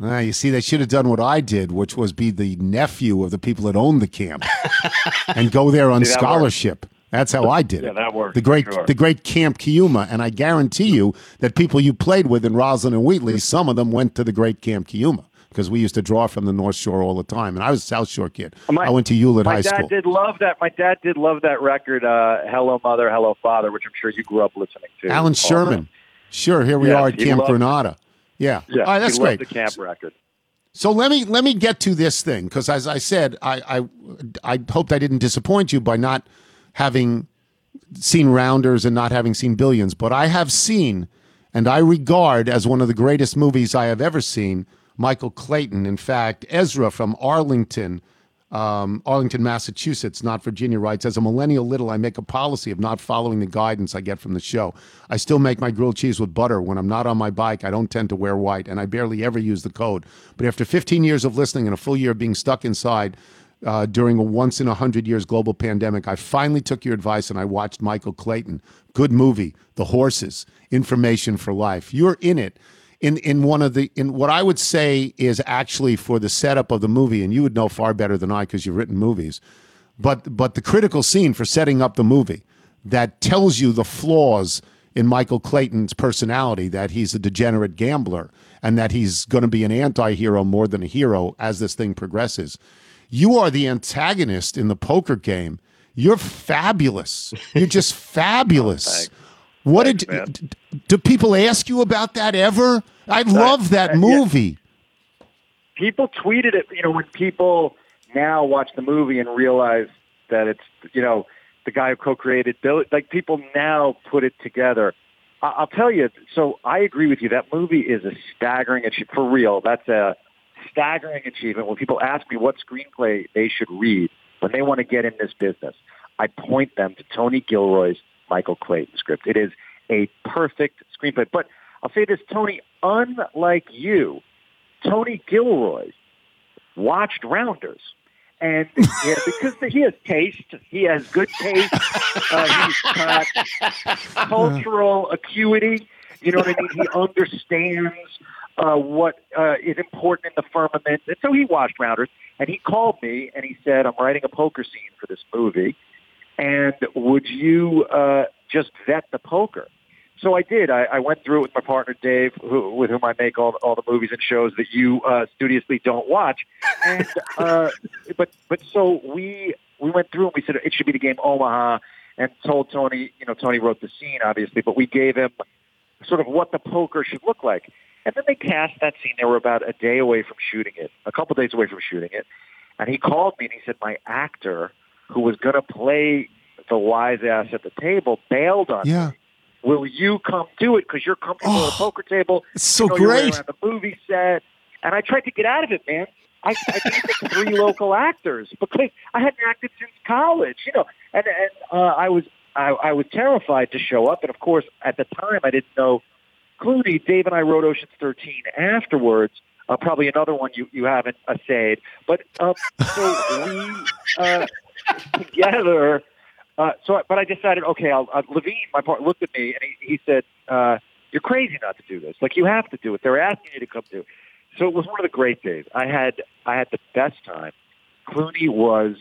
Ah, you see, they should have done what I did, which was be the nephew of the people that owned the camp and go there on See, that scholarship. That's how I did Yeah, it. that worked, The great, sure. the great Camp Kiuma, and I guarantee you that people you played with in Roslyn and Wheatley, some of them went to the great Camp Kiuma because we used to draw from the North Shore all the time. And I was a South Shore kid. My- I went to Hewlett High School. My dad did love that. My dad did love that record, uh, "Hello Mother, Hello Father," which I'm sure you grew up listening to. Allan. Sherman. Sure, here we Yes, are at Camp loved- Granada. Yeah. Yeah, all right, that's great. The camp record. So let me let me get to this thing because, as I said, I, I I hoped I didn't disappoint you by not having seen Rounders and not having seen Billions, but I have seen, and I regard as one of the greatest movies I have ever seen, Michael Clayton. In fact, Ezra from Arlington, um, Arlington, Massachusetts, not Virginia, writes As a millennial little, I make a policy of not following the guidance I get from the show. I still make my grilled cheese with butter. When I'm not on my bike, I don't tend to wear white, and I barely ever use the code. But after 15 years of listening and a full year of being stuck inside, uh, during a once in a hundred years global pandemic, I finally took your advice and I watched Michael Clayton. Good movie, The Horses, Information for Life. You're in it in in one of the in what I would say is actually for the setup of the movie, and you would know far better than I because you've written movies. But but the critical scene for setting up the movie that tells you the flaws in Michael Clayton's personality that he's a degenerate gambler and that he's going to be an anti-hero more than a hero as this thing progresses. You are the antagonist in the poker game. You're fabulous. You're just oh, fabulous. What Thanks, did man. do people ask you about that ever? I love that uh, yeah. movie. people tweeted it. You know, when people now watch the movie and realize that it's you know the guy who co-created Bill, like people now put it together. I- I'll tell you. So I agree with you. That movie is a staggering achievement for real. That's a staggering achievement. When people ask me what screenplay they should read when they want to get in this business, I point them to Tony Gilroy's Michael Clayton script. It is a perfect screenplay. But I'll say this, Tony, unlike you, Tony Gilroy watched Rounders. And yeah, because he has taste, he has good taste, uh, he's got cultural acuity. You know what I mean? He understands uh, what uh, is important in the firmament. And so he watched Rounders, and he called me and he said, "I'm writing a poker scene for this movie, and would you uh, just vet the poker?" So I did. I, I went through it with my partner Dave, who, with whom I make all all the movies and shows that you uh, studiously don't watch. And uh, but but so we we went through and we said it should be the game Omaha, and told Tony. You know, Tony wrote the scene obviously, but we gave him sort of what the poker should look like. And then they cast that scene. They were about a day away from shooting it, a couple days away from shooting it. And he called me and he said, my actor who was going to play the wise ass at the table bailed on Yeah. me. Will you come do it? Because you're comfortable at a poker table. It's so you know great. the movie set. And I tried to get out of it, man. I, I it three local actors because I hadn't acted since college, you know. And and uh, I was I, I was terrified to show up. And of course, at the time, I didn't know Clooney. Dave and I wrote Ocean's 13 afterwards. Uh, probably another one you, you haven't essayed. But um, so we uh, together. Uh, so, but I decided, okay, I'll, uh, Levine, my partner, looked at me and he, he said, uh, "You're crazy not to do this. Like you have to do it. They're asking you to come do." it. So it was one of the great days. I had I had the best time. Clooney was,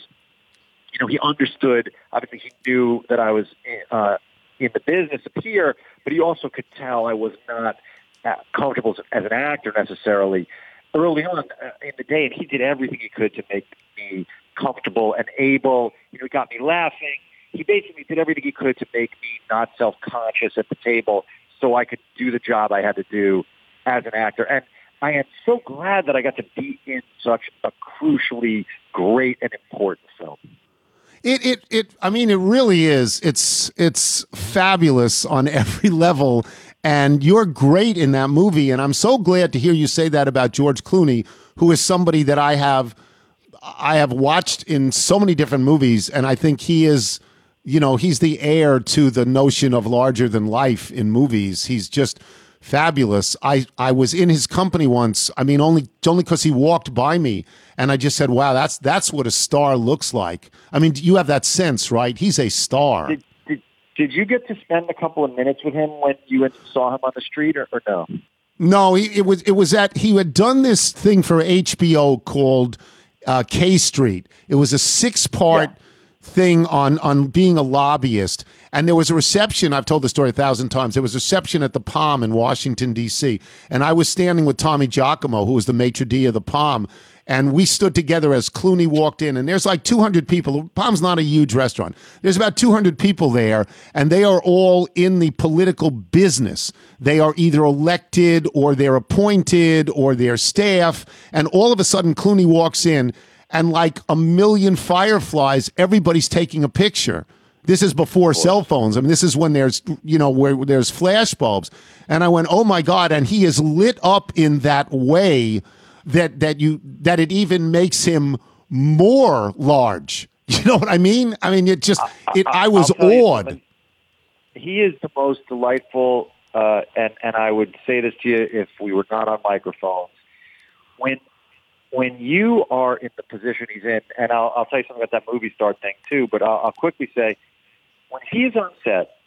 you know, he understood. Obviously, he knew that I was uh, in the business here, but he also could tell I was not uh, comfortable as, as an actor necessarily early on uh, in the day, and he did everything he could to make me comfortable and able. You know, he got me laughing. He basically did everything he could to make me not self-conscious at the table, so I could do the job I had to do as an actor. And I am so glad that I got to be in such a crucially great and important film. It, it, it, I mean, it really is. It's, it's fabulous on every level. And you're great in that movie. And I'm so glad to hear you say that about George Clooney, who is somebody that I have, I have watched in so many different movies. And I think he is, you know, he's the heir to the notion of larger than life in movies. He's just, fabulous. I, I was in his company once. I mean, only only because he walked by me, and I just said, "Wow, that's that's what a star looks like." I mean, you have that sense, right? He's a star. Did, did, did you get to spend a couple of minutes with him when you went saw him on the street, or, or no? No, he, it was it was that he had done this thing for HBO called uh, K Street. It was a six part. Yeah thing on on being a lobbyist. And there was a reception. I've told the story a thousand times. There was a reception at the Palm in Washington D.C. And I was standing with Tommy Jacomo, who was the maitre d of the Palm. And we stood together as Clooney walked in, and there's like 200 people. Palm's not a huge restaurant. There's about 200 people there, and they are all in the political business. They are either elected or they're appointed or they're staff. And all of a sudden, Clooney walks in, and like a million fireflies, everybody's taking a picture. This is before cell phones. I mean, this is when there's, you know, where there's flash bulbs. And I went, oh my God. And he is lit up in that way that, that you, that it even makes him more large. You know what I mean? I mean, it just, it, I was awed. He is the most delightful, uh, and, and I would say this to you if we were not on microphones. When when you are in the position he's in, and I'll, I'll tell you something about that movie star thing too, but I'll, I'll quickly say, when he's on set,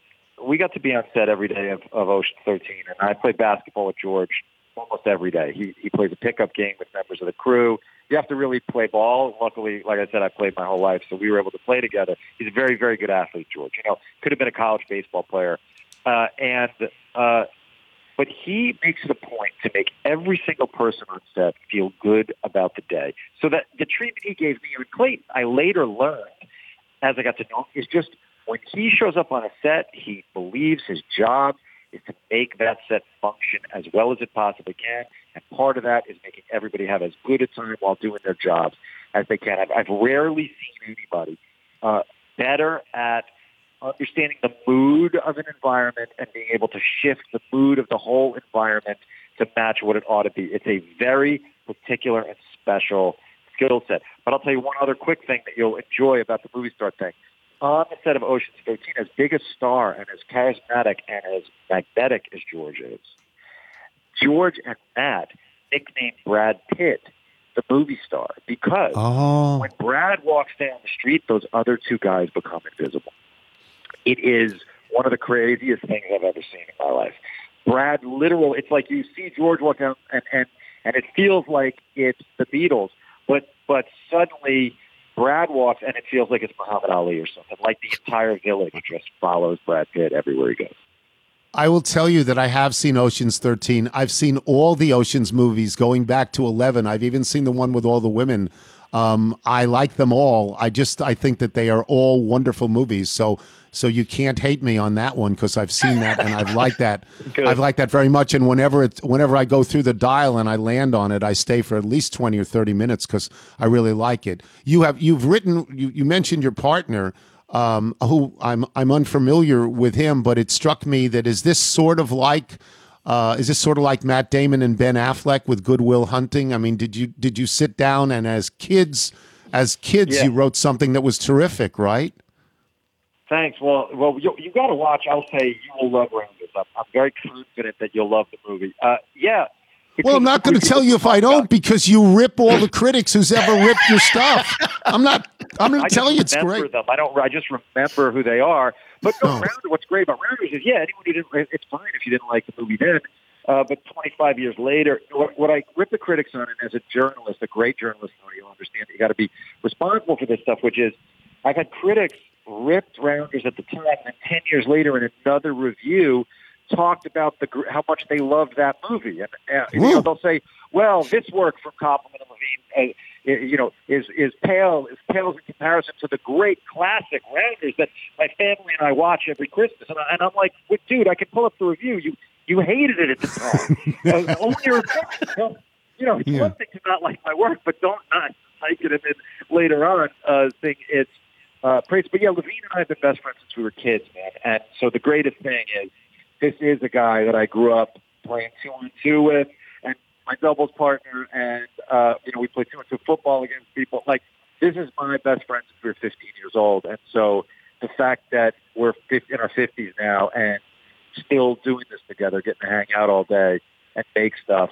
we got to be on set every day of, of Ocean 13, and I play basketball with George almost every day. He, he plays a pickup game with members of the crew. You have to really play ball. Luckily, like I said, I played my whole life, so we were able to play together. He's a very, very good athlete, George. You know, could have been a college baseball player. Uh, and uh, but he makes it a point to make every single person on set feel good about the day. So that the treatment he gave me and Clayton, I later learned as I got to know him, is just when he shows up on a set, he believes his job is to make that set function as well as it possibly can. And part of that is making everybody have as good a time while doing their jobs as they can. I've, I've rarely seen anybody uh, better at – understanding the mood of an environment and being able to shift the mood of the whole environment to match what it ought to be. It's a very particular and special skill set. But I'll tell you one other quick thing that you'll enjoy about the movie star thing. On the set of Ocean's 13, as big a star and as charismatic and as magnetic as George is, George and Matt nicknamed Brad Pitt the movie star because oh. when Brad walks down the street, those other two guys become invisible. It is one of the craziest things I've ever seen in my life. Brad, literal. It's like you see George walk down, and and and it feels like it's the Beatles, but but suddenly Brad walks, and it feels like it's Muhammad Ali or something. Like the entire village just follows Brad Pitt everywhere he goes. I will tell you that I have seen Ocean's 13. I've seen all the Ocean's movies going back to 11. I've even seen the one with all the women. Um, I like them all. I just I think that they are all wonderful movies. So so you can't hate me on that one because I've seen that and I've liked that. I've liked that very much. And whenever it, whenever I go through the dial and I land on it, I stay for at least twenty or thirty minutes because I really like it. You have you've written you, you mentioned your partner. Um, who I'm I'm unfamiliar with him, but it struck me that is this sort of like uh, is this sort of like Matt Damon and Ben Affleck with Goodwill Hunting? I mean, did you did you sit down and as kids as kids yeah. you wrote something that was terrific, right? Thanks. Well, well, you, you got to watch. I'll say you will love Rounders. I'm, I'm very confident that you'll love the movie. Uh, yeah. Well, I'm not going to tell you if I don't because you rip all the critics who's ever ripped your stuff. I'm not. I'm going to tell you it's great. Them. I don't. I just remember who they are. But no, oh. Rounder. What's great about Rounders is, yeah, anyone who didn't. It's fine if you didn't like the movie then. Uh, but 25 years later, what, what I rip the critics on, and as a journalist, a great journalist, you'll understand that you got to be responsible for this stuff. Which is, I've had critics ripped Rounders at the time, and 10 years later in another review talked about the how much they loved that movie. And uh, you know, they'll say, well, this work from Koppelman and Levine, uh, you know, is is pale is pales in comparison to the great classic Rounders that my family and I watch every Christmas. And, I, and I'm like, well, dude, I can pull up the review. You you hated it at the time. uh, only your opinion. You know, it's Yeah. one thing to not like my work, but don't not like it and then later on uh, think it's uh, praise. But yeah, Levine and I have been best friends since we were kids, man. And so the greatest thing is this is a guy that I grew up playing two on two with, my doubles partner, and uh, you know we play two on two football against people. Like this is my best friend since we were 15 years old, and so the fact that we're 50, in our 50s now and still doing this together, getting to hang out all day and make stuff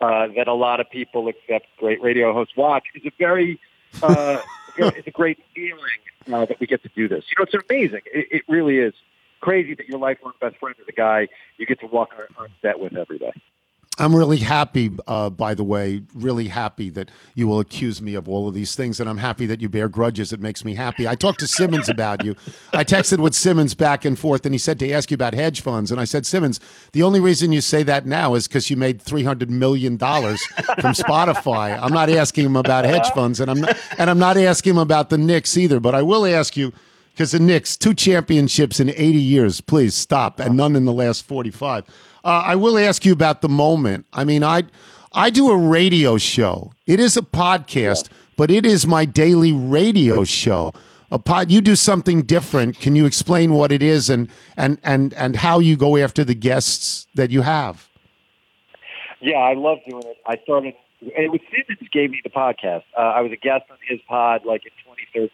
uh, that a lot of people except great radio hosts watch is a very uh, it's a great feeling uh, that we get to do this. You know, it's amazing. It, it really is crazy that your lifelong best friend is a guy you get to walk on set with every day. I'm really happy, uh, by the way, really happy that you will accuse me of all of these things, and I'm happy that you bear grudges. It makes me happy. I talked to Simmons about you. I texted with Simmons back and forth, and he said to ask you about hedge funds. And I said, Simmons, the only reason you say that now is because you made $300 million from Spotify. I'm not asking him about hedge funds, and I'm not, and I'm not asking him about the Knicks either. But I will ask you because the Knicks, two championships in 80 years. Please stop, and none in the last 45. Uh, I will ask you about the moment. I mean, I I do a radio show. It is a podcast, but it is my daily radio show. A pod. You do something different. Can you explain what it is and and and and how you go after the guests that you have? Yeah, I love doing it. I started. It was Simmons gave me the podcast. Uh, I was a guest on his pod like in 2013,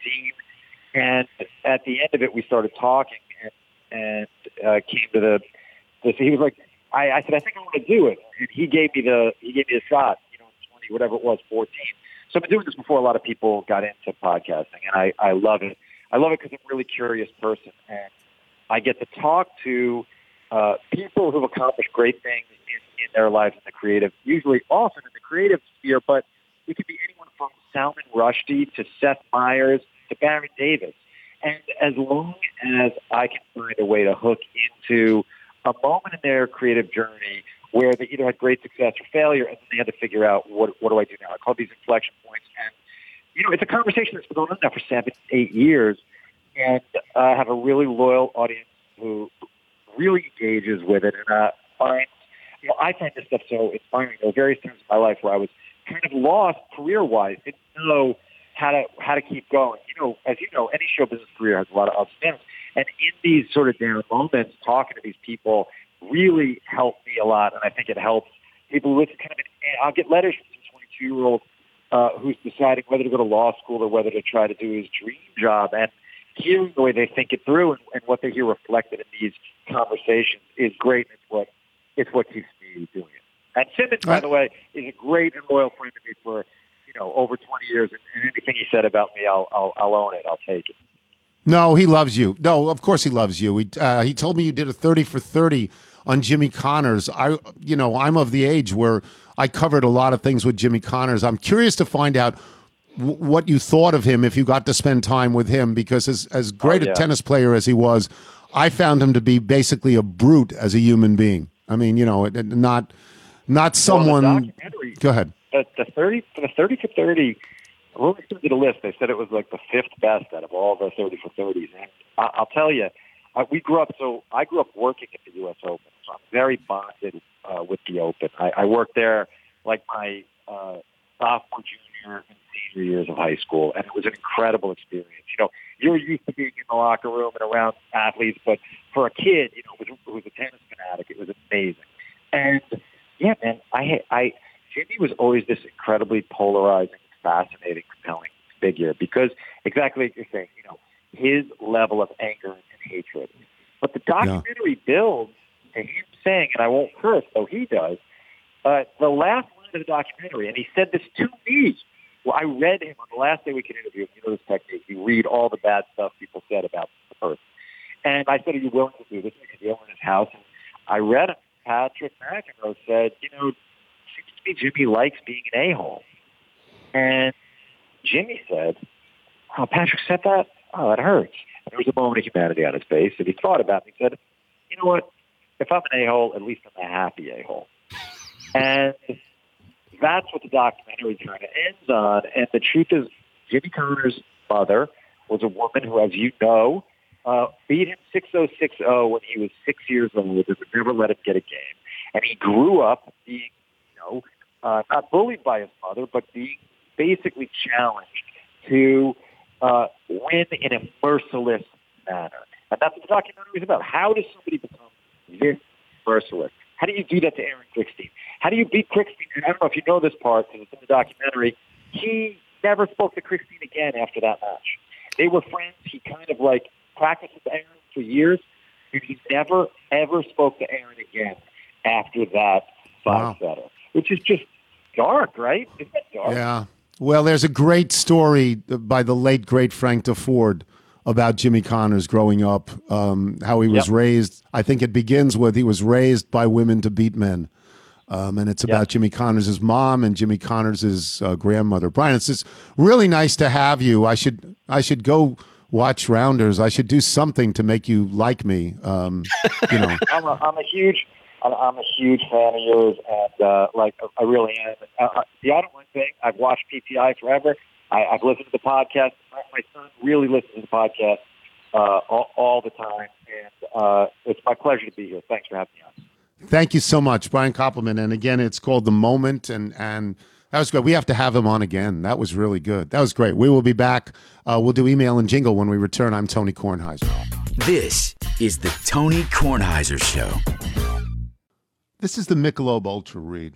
and at the end of it, we started talking and, and uh, came to the. This, he was like, I, I said, I think I want to do it, and he gave me the he gave me the shot. You know, 20 whatever it was, 14. So I've been doing this before a lot of people got into podcasting, and I I love it. I love it because I'm a really curious person, and I get to talk to uh, people who've accomplished great things in, in their lives in the creative, usually often in the creative sphere, but it could be anyone from Salman Rushdie to Seth Meyers to Baron Davis. And as long as I can find a way to hook into a moment in their creative journey where they either had great success or failure, and then they had to figure out what what do I do now? I call these inflection points, and you know, it's a conversation that's been going on now for seven, eight years, and I have a really loyal audience who really engages with it, and uh, finds, you know, I find this stuff so inspiring. There were various times in my life where I was kind of lost career-wise, didn't know how to how to keep going. You know, as you know, any show business career has a lot of ups and downs, and in these sort of down moments, talking to these people really helped me a lot, and I think it helps people with kind of. An, I'll get letters from some 22 year old uh, who's deciding whether to go to law school or whether to try to do his dream job, and hearing the way they think it through and, and what they hear reflected in these conversations is great. It's what it's what keeps me doing it. And Simmons, by the way, is a great and loyal friend to me for you know over 20 years, and, anything he said about me, I'll, I'll I'll own it. I'll take it. No, he loves you. No, of course he loves you. He uh, he told me you did a thirty for thirty on Jimmy Connors. I you know I'm of the age where I covered a lot of things with Jimmy Connors. I'm curious to find out w- what you thought of him if you got to spend time with him because as as great yeah. a tennis player as he was, I found him to be basically a brute as a human being. I mean, you know, not not someone. documentary- Go ahead. The, the 30 for the 30 for 30 Rolling Stone did a list. They said it was like the fifth best out of all the 30 for 30s. And I, I'll tell you, I, we grew up. So I grew up working at the U.S. Open, so I'm very bonded uh, with the Open. I, I worked there like my uh, sophomore, junior, and senior years of high school, and it was an incredible experience. You know, you're used to being in the locker room and around athletes, but for a kid, you know, who was, who was a tennis fanatic, it was amazing. And yeah, man, I I Jimmy was always this incredibly polarizing, fascinating, compelling figure because exactly like you're saying, you know, his level of anger and hatred. But the documentary builds to him saying, and I won't curse, though he does, but the last line of the documentary, and he said this to me. Well, I read him on the last day we could interview him. You know this technique. You read all the bad stuff people said about the person. And I said, are you willing to do this? Because you own his house. And I read him. Patrick McEnroe said, you know, Jimmy likes being an a-hole. And Jimmy said, oh, Patrick said that? Oh, that hurts. And there was a moment of humanity on his face, and he thought about it. He said, you know what? If I'm an a-hole, at least I'm a happy a-hole. And that's what the documentary kind of ends on. And the truth is, Jimmy Connor's mother was a woman who, as you know, uh, beat him 6-0-6-0 when he was six years old and would never let him get a game. And he grew up being, you know, uh, not bullied by his mother, but being basically challenged to uh, win in a merciless manner. And that's what the documentary is about. How does somebody become this merciless? How do you do that to Aaron Krickstein? How do you beat Krickstein? And I don't know if you know this part because it's in the documentary. He never spoke to Krickstein again after that match. They were friends. He kind of like practiced with Aaron for years, and he never ever spoke to Aaron again after that five Wow. setter, which is just dark, right? Dark? Yeah. Well, there's a great story by the late great Frank Deford about Jimmy Connors growing up, um, how he was Yep. raised. I think it begins with he was raised by women to beat men. Um, and it's about Jimmy Connors' mom and Jimmy Connors' uh, grandmother. Brian, it's just really nice to have you. I should I should go watch Rounders. I should do something to make you like me. Um, you know. I'm a, I'm a huge, I'm I'm a huge fan of yours, and uh, like I really am. Uh, uh, the other one thing, I've watched PTI forever. I, I've listened to the podcast. My, my son really listens to the podcast uh, all, all the time, and uh, it's my pleasure to be here. Thanks for having me on. Thank you so much, Brian Koppelman. And again, it's called The Moment, and and that was good. We have to have him on again. That was really good. That was great. We will be back. Uh, we'll do email and jingle when we return. I'm Tony Kornheiser. This is the Tony Kornheiser Show. This is the Michelob Ultra read.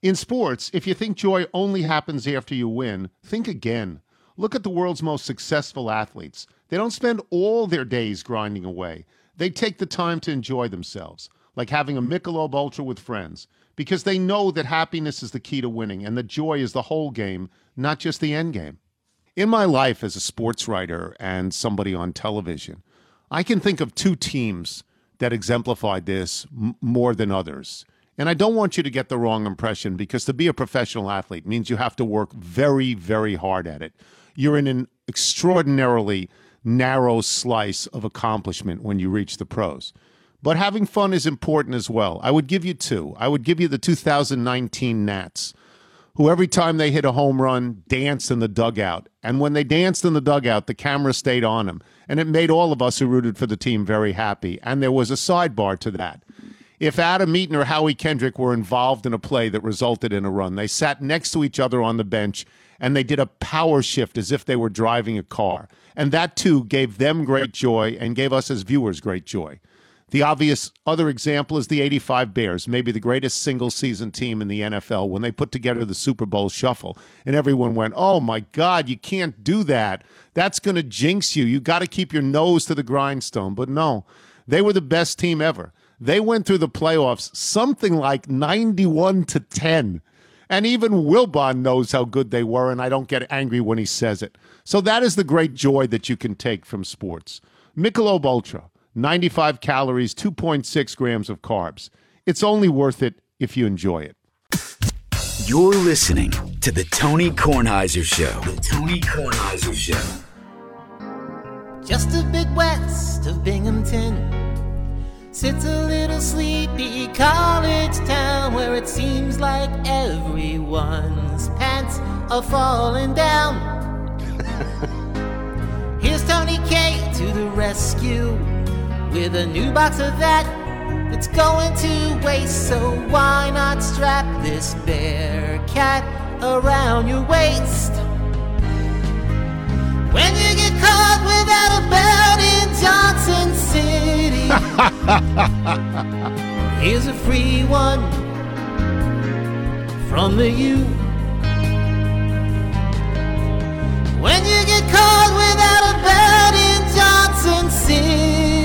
In sports, if you think joy only happens after you win, think again. Look at the world's most successful athletes. They don't spend all their days grinding away. They take the time to enjoy themselves, like having a Michelob Ultra with friends, because they know that happiness is the key to winning and that joy is the whole game, not just the end game. In my life as a sports writer and somebody on television, I can think of two teams that exemplified this m- more than others. And I don't want you to get the wrong impression because to be a professional athlete means you have to work very, very hard at it. You're in an extraordinarily narrow slice of accomplishment when you reach the pros. But having fun is important as well. I would give you two. I would give you the 2019 Nats who every time they hit a home run danced in the dugout. And when they danced in the dugout, the camera stayed on them. And it made all of us who rooted for the team very happy. And there was a sidebar to that. If Adam Eaton or Howie Kendrick were involved in a play that resulted in a run, they sat next to each other on the bench and they did a power shift as if they were driving a car. And that too gave them great joy and gave us as viewers great joy. The obvious other example is the 85 Bears, maybe the greatest single season team in the NFL, when they put together the Super Bowl shuffle. And everyone went, Oh my God, you can't do that. That's going to jinx you. You got to keep your nose to the grindstone. But no, they were the best team ever. They went through the playoffs something like 91 to 10. And even Wilbon knows how good they were, and I don't get angry when he says it. So that is the great joy that you can take from sports. Michelob Ultra, 95 calories, 2.6 grams of carbs. It's only worth it if you enjoy it. You're listening to the Tony Kornheiser Show. The Tony Kornheiser Show. Just a bit west of Binghamton sits a little sleepy college town where it seems like everyone's pants are falling down. Here's Tony K to the rescue with a new box of that It's going to waste. So why not strap this bear cat around your waist? When you get caught without a belt in Johnson City, here's a free one from the U. When you get caught without a belt in Johnson City,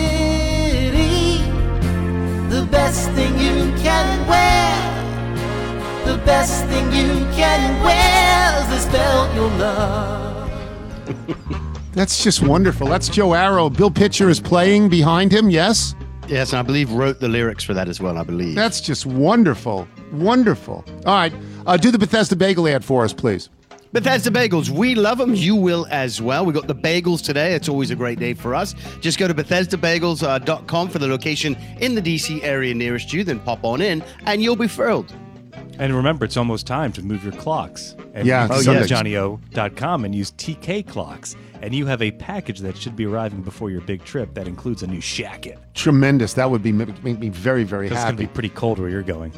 best thing you can wear, the best thing you can wear is this belt you'll love. That's just wonderful. That's Joe Arrow. Bill Pitcher is playing behind him, yes? Yes, and I believe wrote the lyrics for that as well. I believe. That's just wonderful. Wonderful. All right. Uh, do the Bethesda Bagel ad for us, please. Bethesda Bagels, we love them. You will as well. We got the bagels today. It's always a great day for us. Just go to BethesdaBagels.com uh, for the location in the DC area nearest you, then pop on in and you'll be thrilled. And remember, it's almost time to move your clocks. And Yeah, you can oh, go yeah. to johnnyo.com and use TK clocks. And you have a package that should be arriving before your big trip that includes a new shacket. Tremendous. That would be make me very, very happy. It's going to be pretty cold where you're going.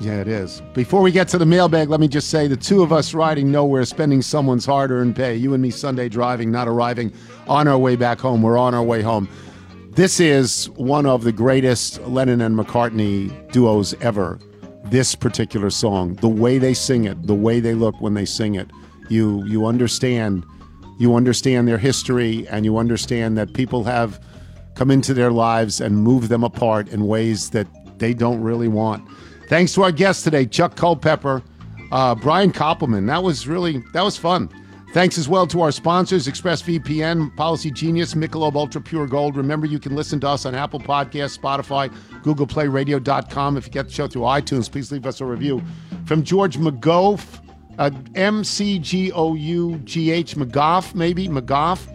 Yeah, it is. Before we get to the mailbag, let me just say the two of us riding nowhere, spending someone's hard earned pay. You and me Sunday driving, not arriving on our way back home. We're on our way home. This is one of the greatest Lennon and McCartney duos ever. This particular song, the way they sing it, the way they look when they sing it, you you understand you understand their history and you understand that people have come into their lives and moved them apart in ways that they don't really want. Thanks to our guest today, Chuck Culpepper, uh, Brian Koppelman. That was really that was fun. Thanks as well to our sponsors, ExpressVPN, Policy Genius, Michelob Ultra Pure Gold. Remember, you can listen to us on Apple Podcasts, Spotify, Google Play Radio.com. If you get the show through iTunes, please leave us a review. From George McGough, uh, M C G O U G H McGough, maybe McGough.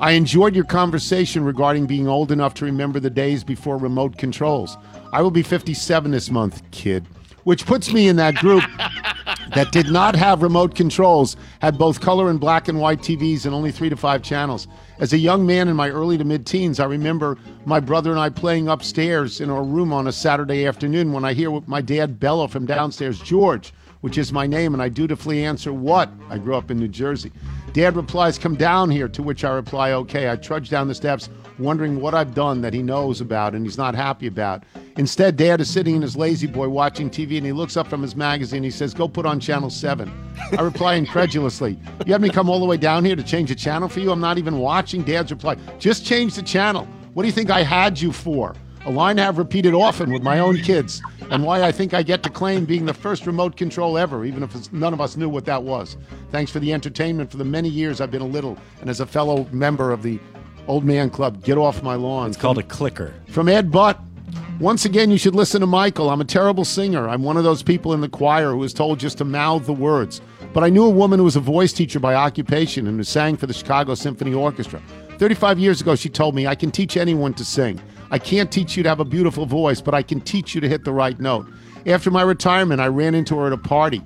I enjoyed your conversation regarding being old enough to remember the days before remote controls. I will be 57 this month, kid, which puts me in that group that did not have remote controls, had both color and black and white TVs and only three to five channels. As a young man in my early to mid teens, I remember my brother and I playing upstairs in our room on a Saturday afternoon when I hear my dad bellow from downstairs, George, which is my name, and I dutifully answer, What? I grew up in New Jersey. Dad replies, Come down here, to which I reply, Okay. I trudge down the steps, wondering what I've done that he knows about and he's not happy about. Instead, Dad is sitting in his lazy boy watching TV and he looks up from his magazine. He says, Go put on channel seven. I reply incredulously, You have me come all the way down here to change the channel for you? I'm not even watching. Dad's reply, Just change the channel. What do you think I had you for? A line I have repeated often with my own kids, and why I think I get to claim being the first remote control ever, even if none of us knew what that was. Thanks for the entertainment for the many years I've been a little, and as a fellow member of the Old Man Club, get off my lawn. It's called a clicker. From Ed Butt. Once again, you should listen to Michael. I'm a terrible singer. I'm one of those people in the choir who was told just to mouth the words. But I knew a woman who was a voice teacher by occupation and who sang for the Chicago Symphony Orchestra. 35 years ago, she told me, I can teach anyone to sing. I can't teach you to have a beautiful voice, but I can teach you to hit the right note. After my retirement, I ran into her at a party.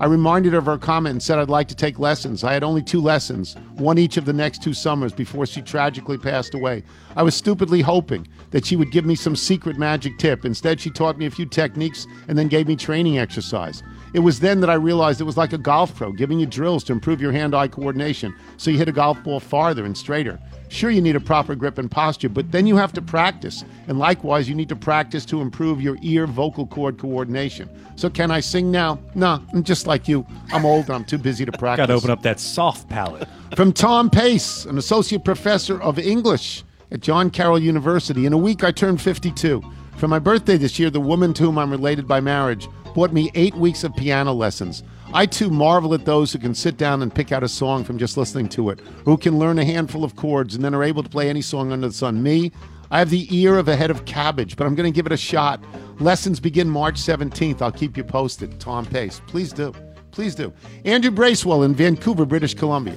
I reminded her of her comment and said I'd like to take lessons. I had only two lessons, one each of the next two summers before she tragically passed away. I was stupidly hoping that she would give me some secret magic tip. Instead, she taught me a few techniques and then gave me training exercise. It was then that I realized it was like a golf pro, giving you drills to improve your hand eye coordination so you hit a golf ball farther and straighter. Sure, you need a proper grip and posture, but then you have to practice. And likewise, you need to practice to improve your ear vocal cord coordination. So, can I sing now? Nah, I'm just like you. I'm old and I'm too busy to practice. Got to open up that soft palate. From Tom Pace, an associate professor of English at John Carroll University. In a week, I turned 52. For my birthday this year, the woman to whom I'm related by marriage bought me eight weeks of piano lessons. I too marvel at those who can sit down and pick out a song from just listening to it, who can learn a handful of chords and then are able to play any song under the sun. Me, I have the ear of a head of cabbage, but I'm going to give it a shot. Lessons begin March 17th. I'll keep you posted. Tom Pace. Please do. Please do. Andrew Bracewell in Vancouver, British Columbia.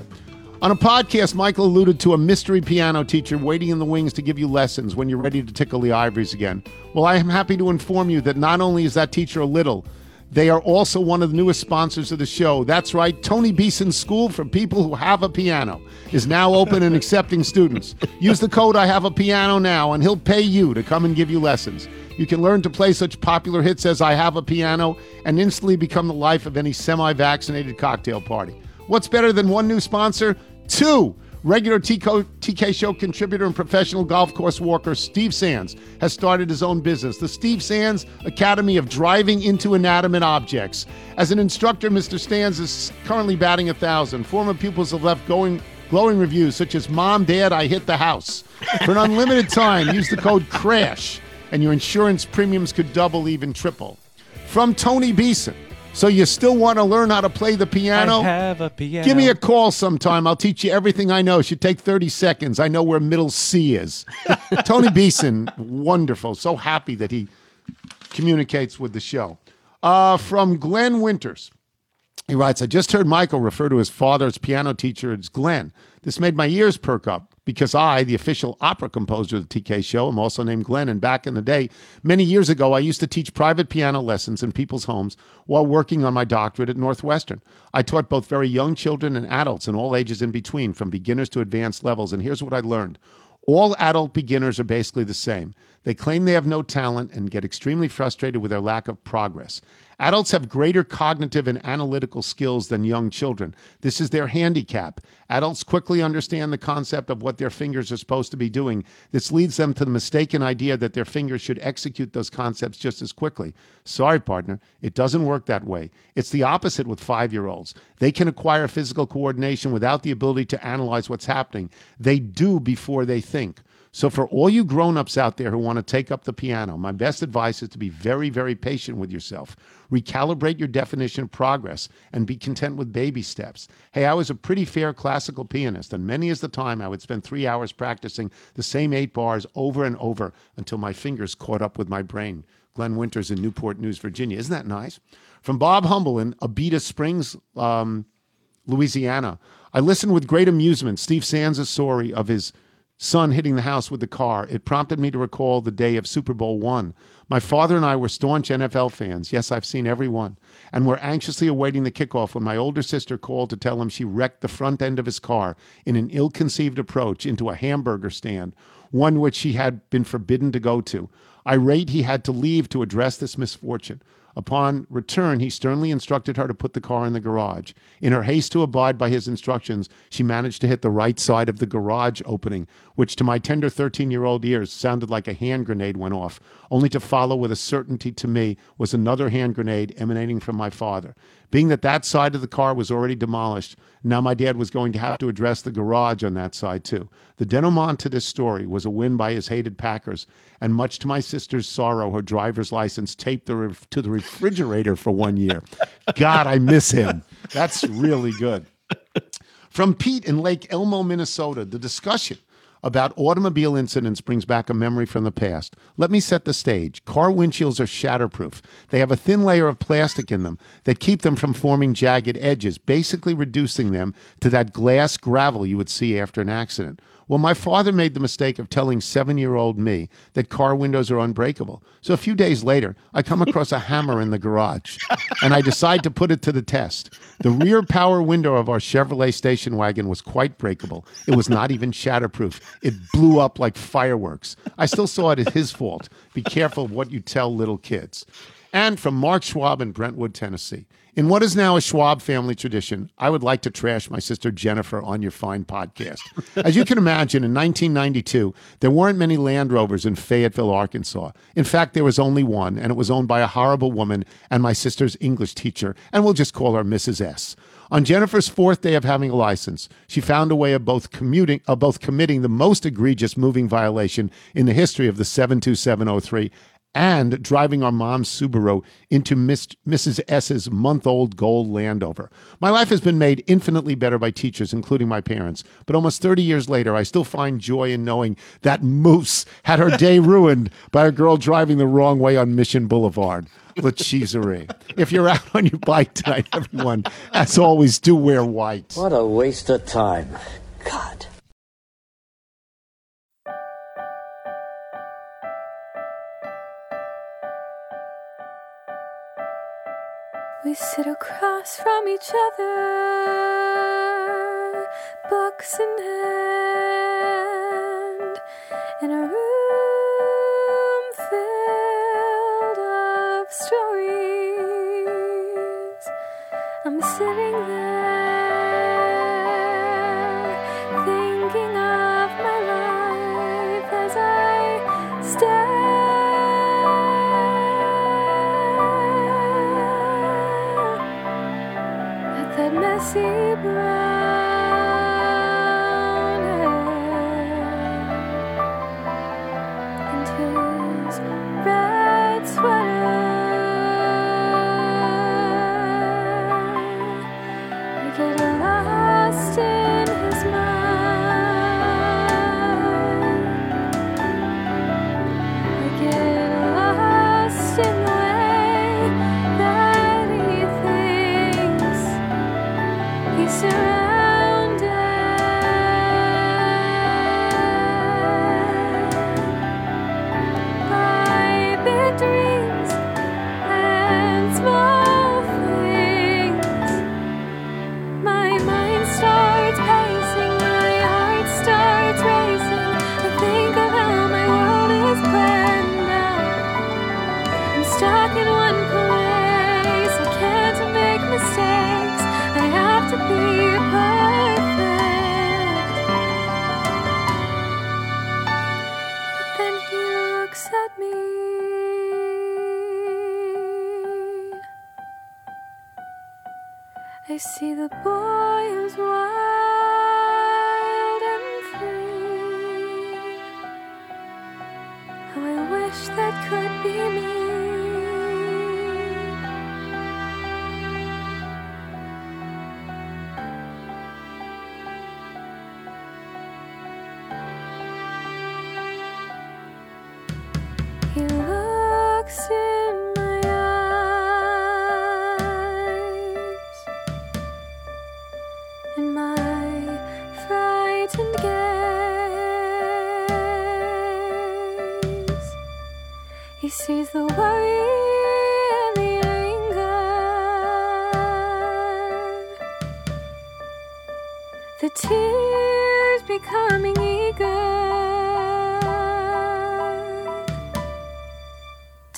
On a podcast, Michael alluded to a mystery piano teacher waiting in the wings to give you lessons when you're ready to tickle the ivories again. Well, I am happy to inform you that not only is that teacher a little, they are also one of the newest sponsors of the show. That's right, Tony Beeson's School for People Who Have a Piano is now open and accepting students. Use the code I Have a Piano now, and he'll pay you to come and give you lessons. You can learn to play such popular hits as I Have a Piano and instantly become the life of any semi vaccinated cocktail party. What's better than one new sponsor? Two. Regular TK, Show contributor and professional golf course walker Steve Sands has started his own business, the Steve Sands Academy of Driving into Inanimate Objects. As an instructor, Mr. Sands is currently batting a thousand. Former pupils have left going glowing reviews such as "Mom, Dad, I hit the house." For an unlimited time, use the code CRASH, and your insurance premiums could double, even triple. From Tony Beeson. So you still want to learn how to play the piano? I have a piano. Give me a call sometime. I'll teach you everything I know. It should take 30 seconds. I know where middle C is. Tony Beeson, wonderful. So happy that he communicates with the show. Uh, from Glenn Winters. He writes, I just heard Michael refer to his father's piano teacher as Glenn. This made my ears perk up. Because I, the official opera composer of the TK show, am also named Glenn. And back in the day, many years ago, I used to teach private piano lessons in people's homes while working on my doctorate at Northwestern. I taught both very young children and adults and all ages in between, from beginners to advanced levels. And here's what I learned all adult beginners are basically the same. They claim they have no talent and get extremely frustrated with their lack of progress. Adults have greater cognitive and analytical skills than young children. This is their handicap. Adults quickly understand the concept of what their fingers are supposed to be doing. This leads them to the mistaken idea that their fingers should execute those concepts just as quickly. Sorry, partner, it doesn't work that way. It's the opposite with five year olds. They can acquire physical coordination without the ability to analyze what's happening. They do before they think. So, for all you grown ups out there who want to take up the piano, my best advice is to be very, very patient with yourself. Recalibrate your definition of progress and be content with baby steps. Hey, I was a pretty fair classical pianist, and many is the time I would spend three hours practicing the same eight bars over and over until my fingers caught up with my brain. Glenn Winters in Newport News, Virginia. Isn't that nice? From Bob Humble in Abita Springs, um, Louisiana. I listened with great amusement Steve Sands' story of his son hitting the house with the car. It prompted me to recall the day of Super Bowl one. My father and I were staunch NFL fans. Yes, I've seen every one. And we're anxiously awaiting the kickoff when my older sister called to tell him she wrecked the front end of his car in an ill conceived approach into a hamburger stand, one which he had been forbidden to go to. Irate, he had to leave to address this misfortune. Upon return, he sternly instructed her to put the car in the garage. In her haste to abide by his instructions, she managed to hit the right side of the garage opening, which to my tender 13 year old ears sounded like a hand grenade went off, only to follow with a certainty to me was another hand grenade emanating from my father. Being that that side of the car was already demolished, now my dad was going to have to address the garage on that side too. The denouement to this story was a win by his hated Packers, and much to my sister's sorrow, her driver's license taped the to the refrigerator for one year. God, I miss him. That's really good. From Pete in Lake Elmo, Minnesota, the discussion about automobile incidents brings back a memory from the past. Let me set the stage. Car windshields are shatterproof. They have a thin layer of plastic in them that keep them from forming jagged edges, basically reducing them to that glass gravel you would see after an accident. Well, my father made the mistake of telling seven year old me that car windows are unbreakable. So a few days later, I come across a hammer in the garage and I decide to put it to the test. The rear power window of our Chevrolet station wagon was quite breakable. It was not even shatterproof. It blew up like fireworks. I still saw it as his fault. Be careful of what you tell little kids. And from Mark Schwab in Brentwood, Tennessee. In what is now a Schwab family tradition, I would like to trash my sister Jennifer on your fine podcast. As you can imagine, in 1992, there weren't many Land Rovers in Fayetteville, Arkansas. In fact, there was only one, and it was owned by a horrible woman and my sister's English teacher, and we'll just call her Mrs. S. On Jennifer's fourth day of having a license, she found a way of both commuting, of both committing the most egregious moving violation in the history of the 72703 and driving our mom's Subaru into Miss, Mrs. S's month old gold Land Rover. My life has been made infinitely better by teachers, including my parents. But almost 30 years later, I still find joy in knowing that Moose had her day ruined by a girl driving the wrong way on Mission Boulevard. La Cheeserie. If you're out on your bike tonight, everyone, as always, do wear white. What a waste of time. God. We sit across from each other, books in hand, in a room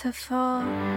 to fall.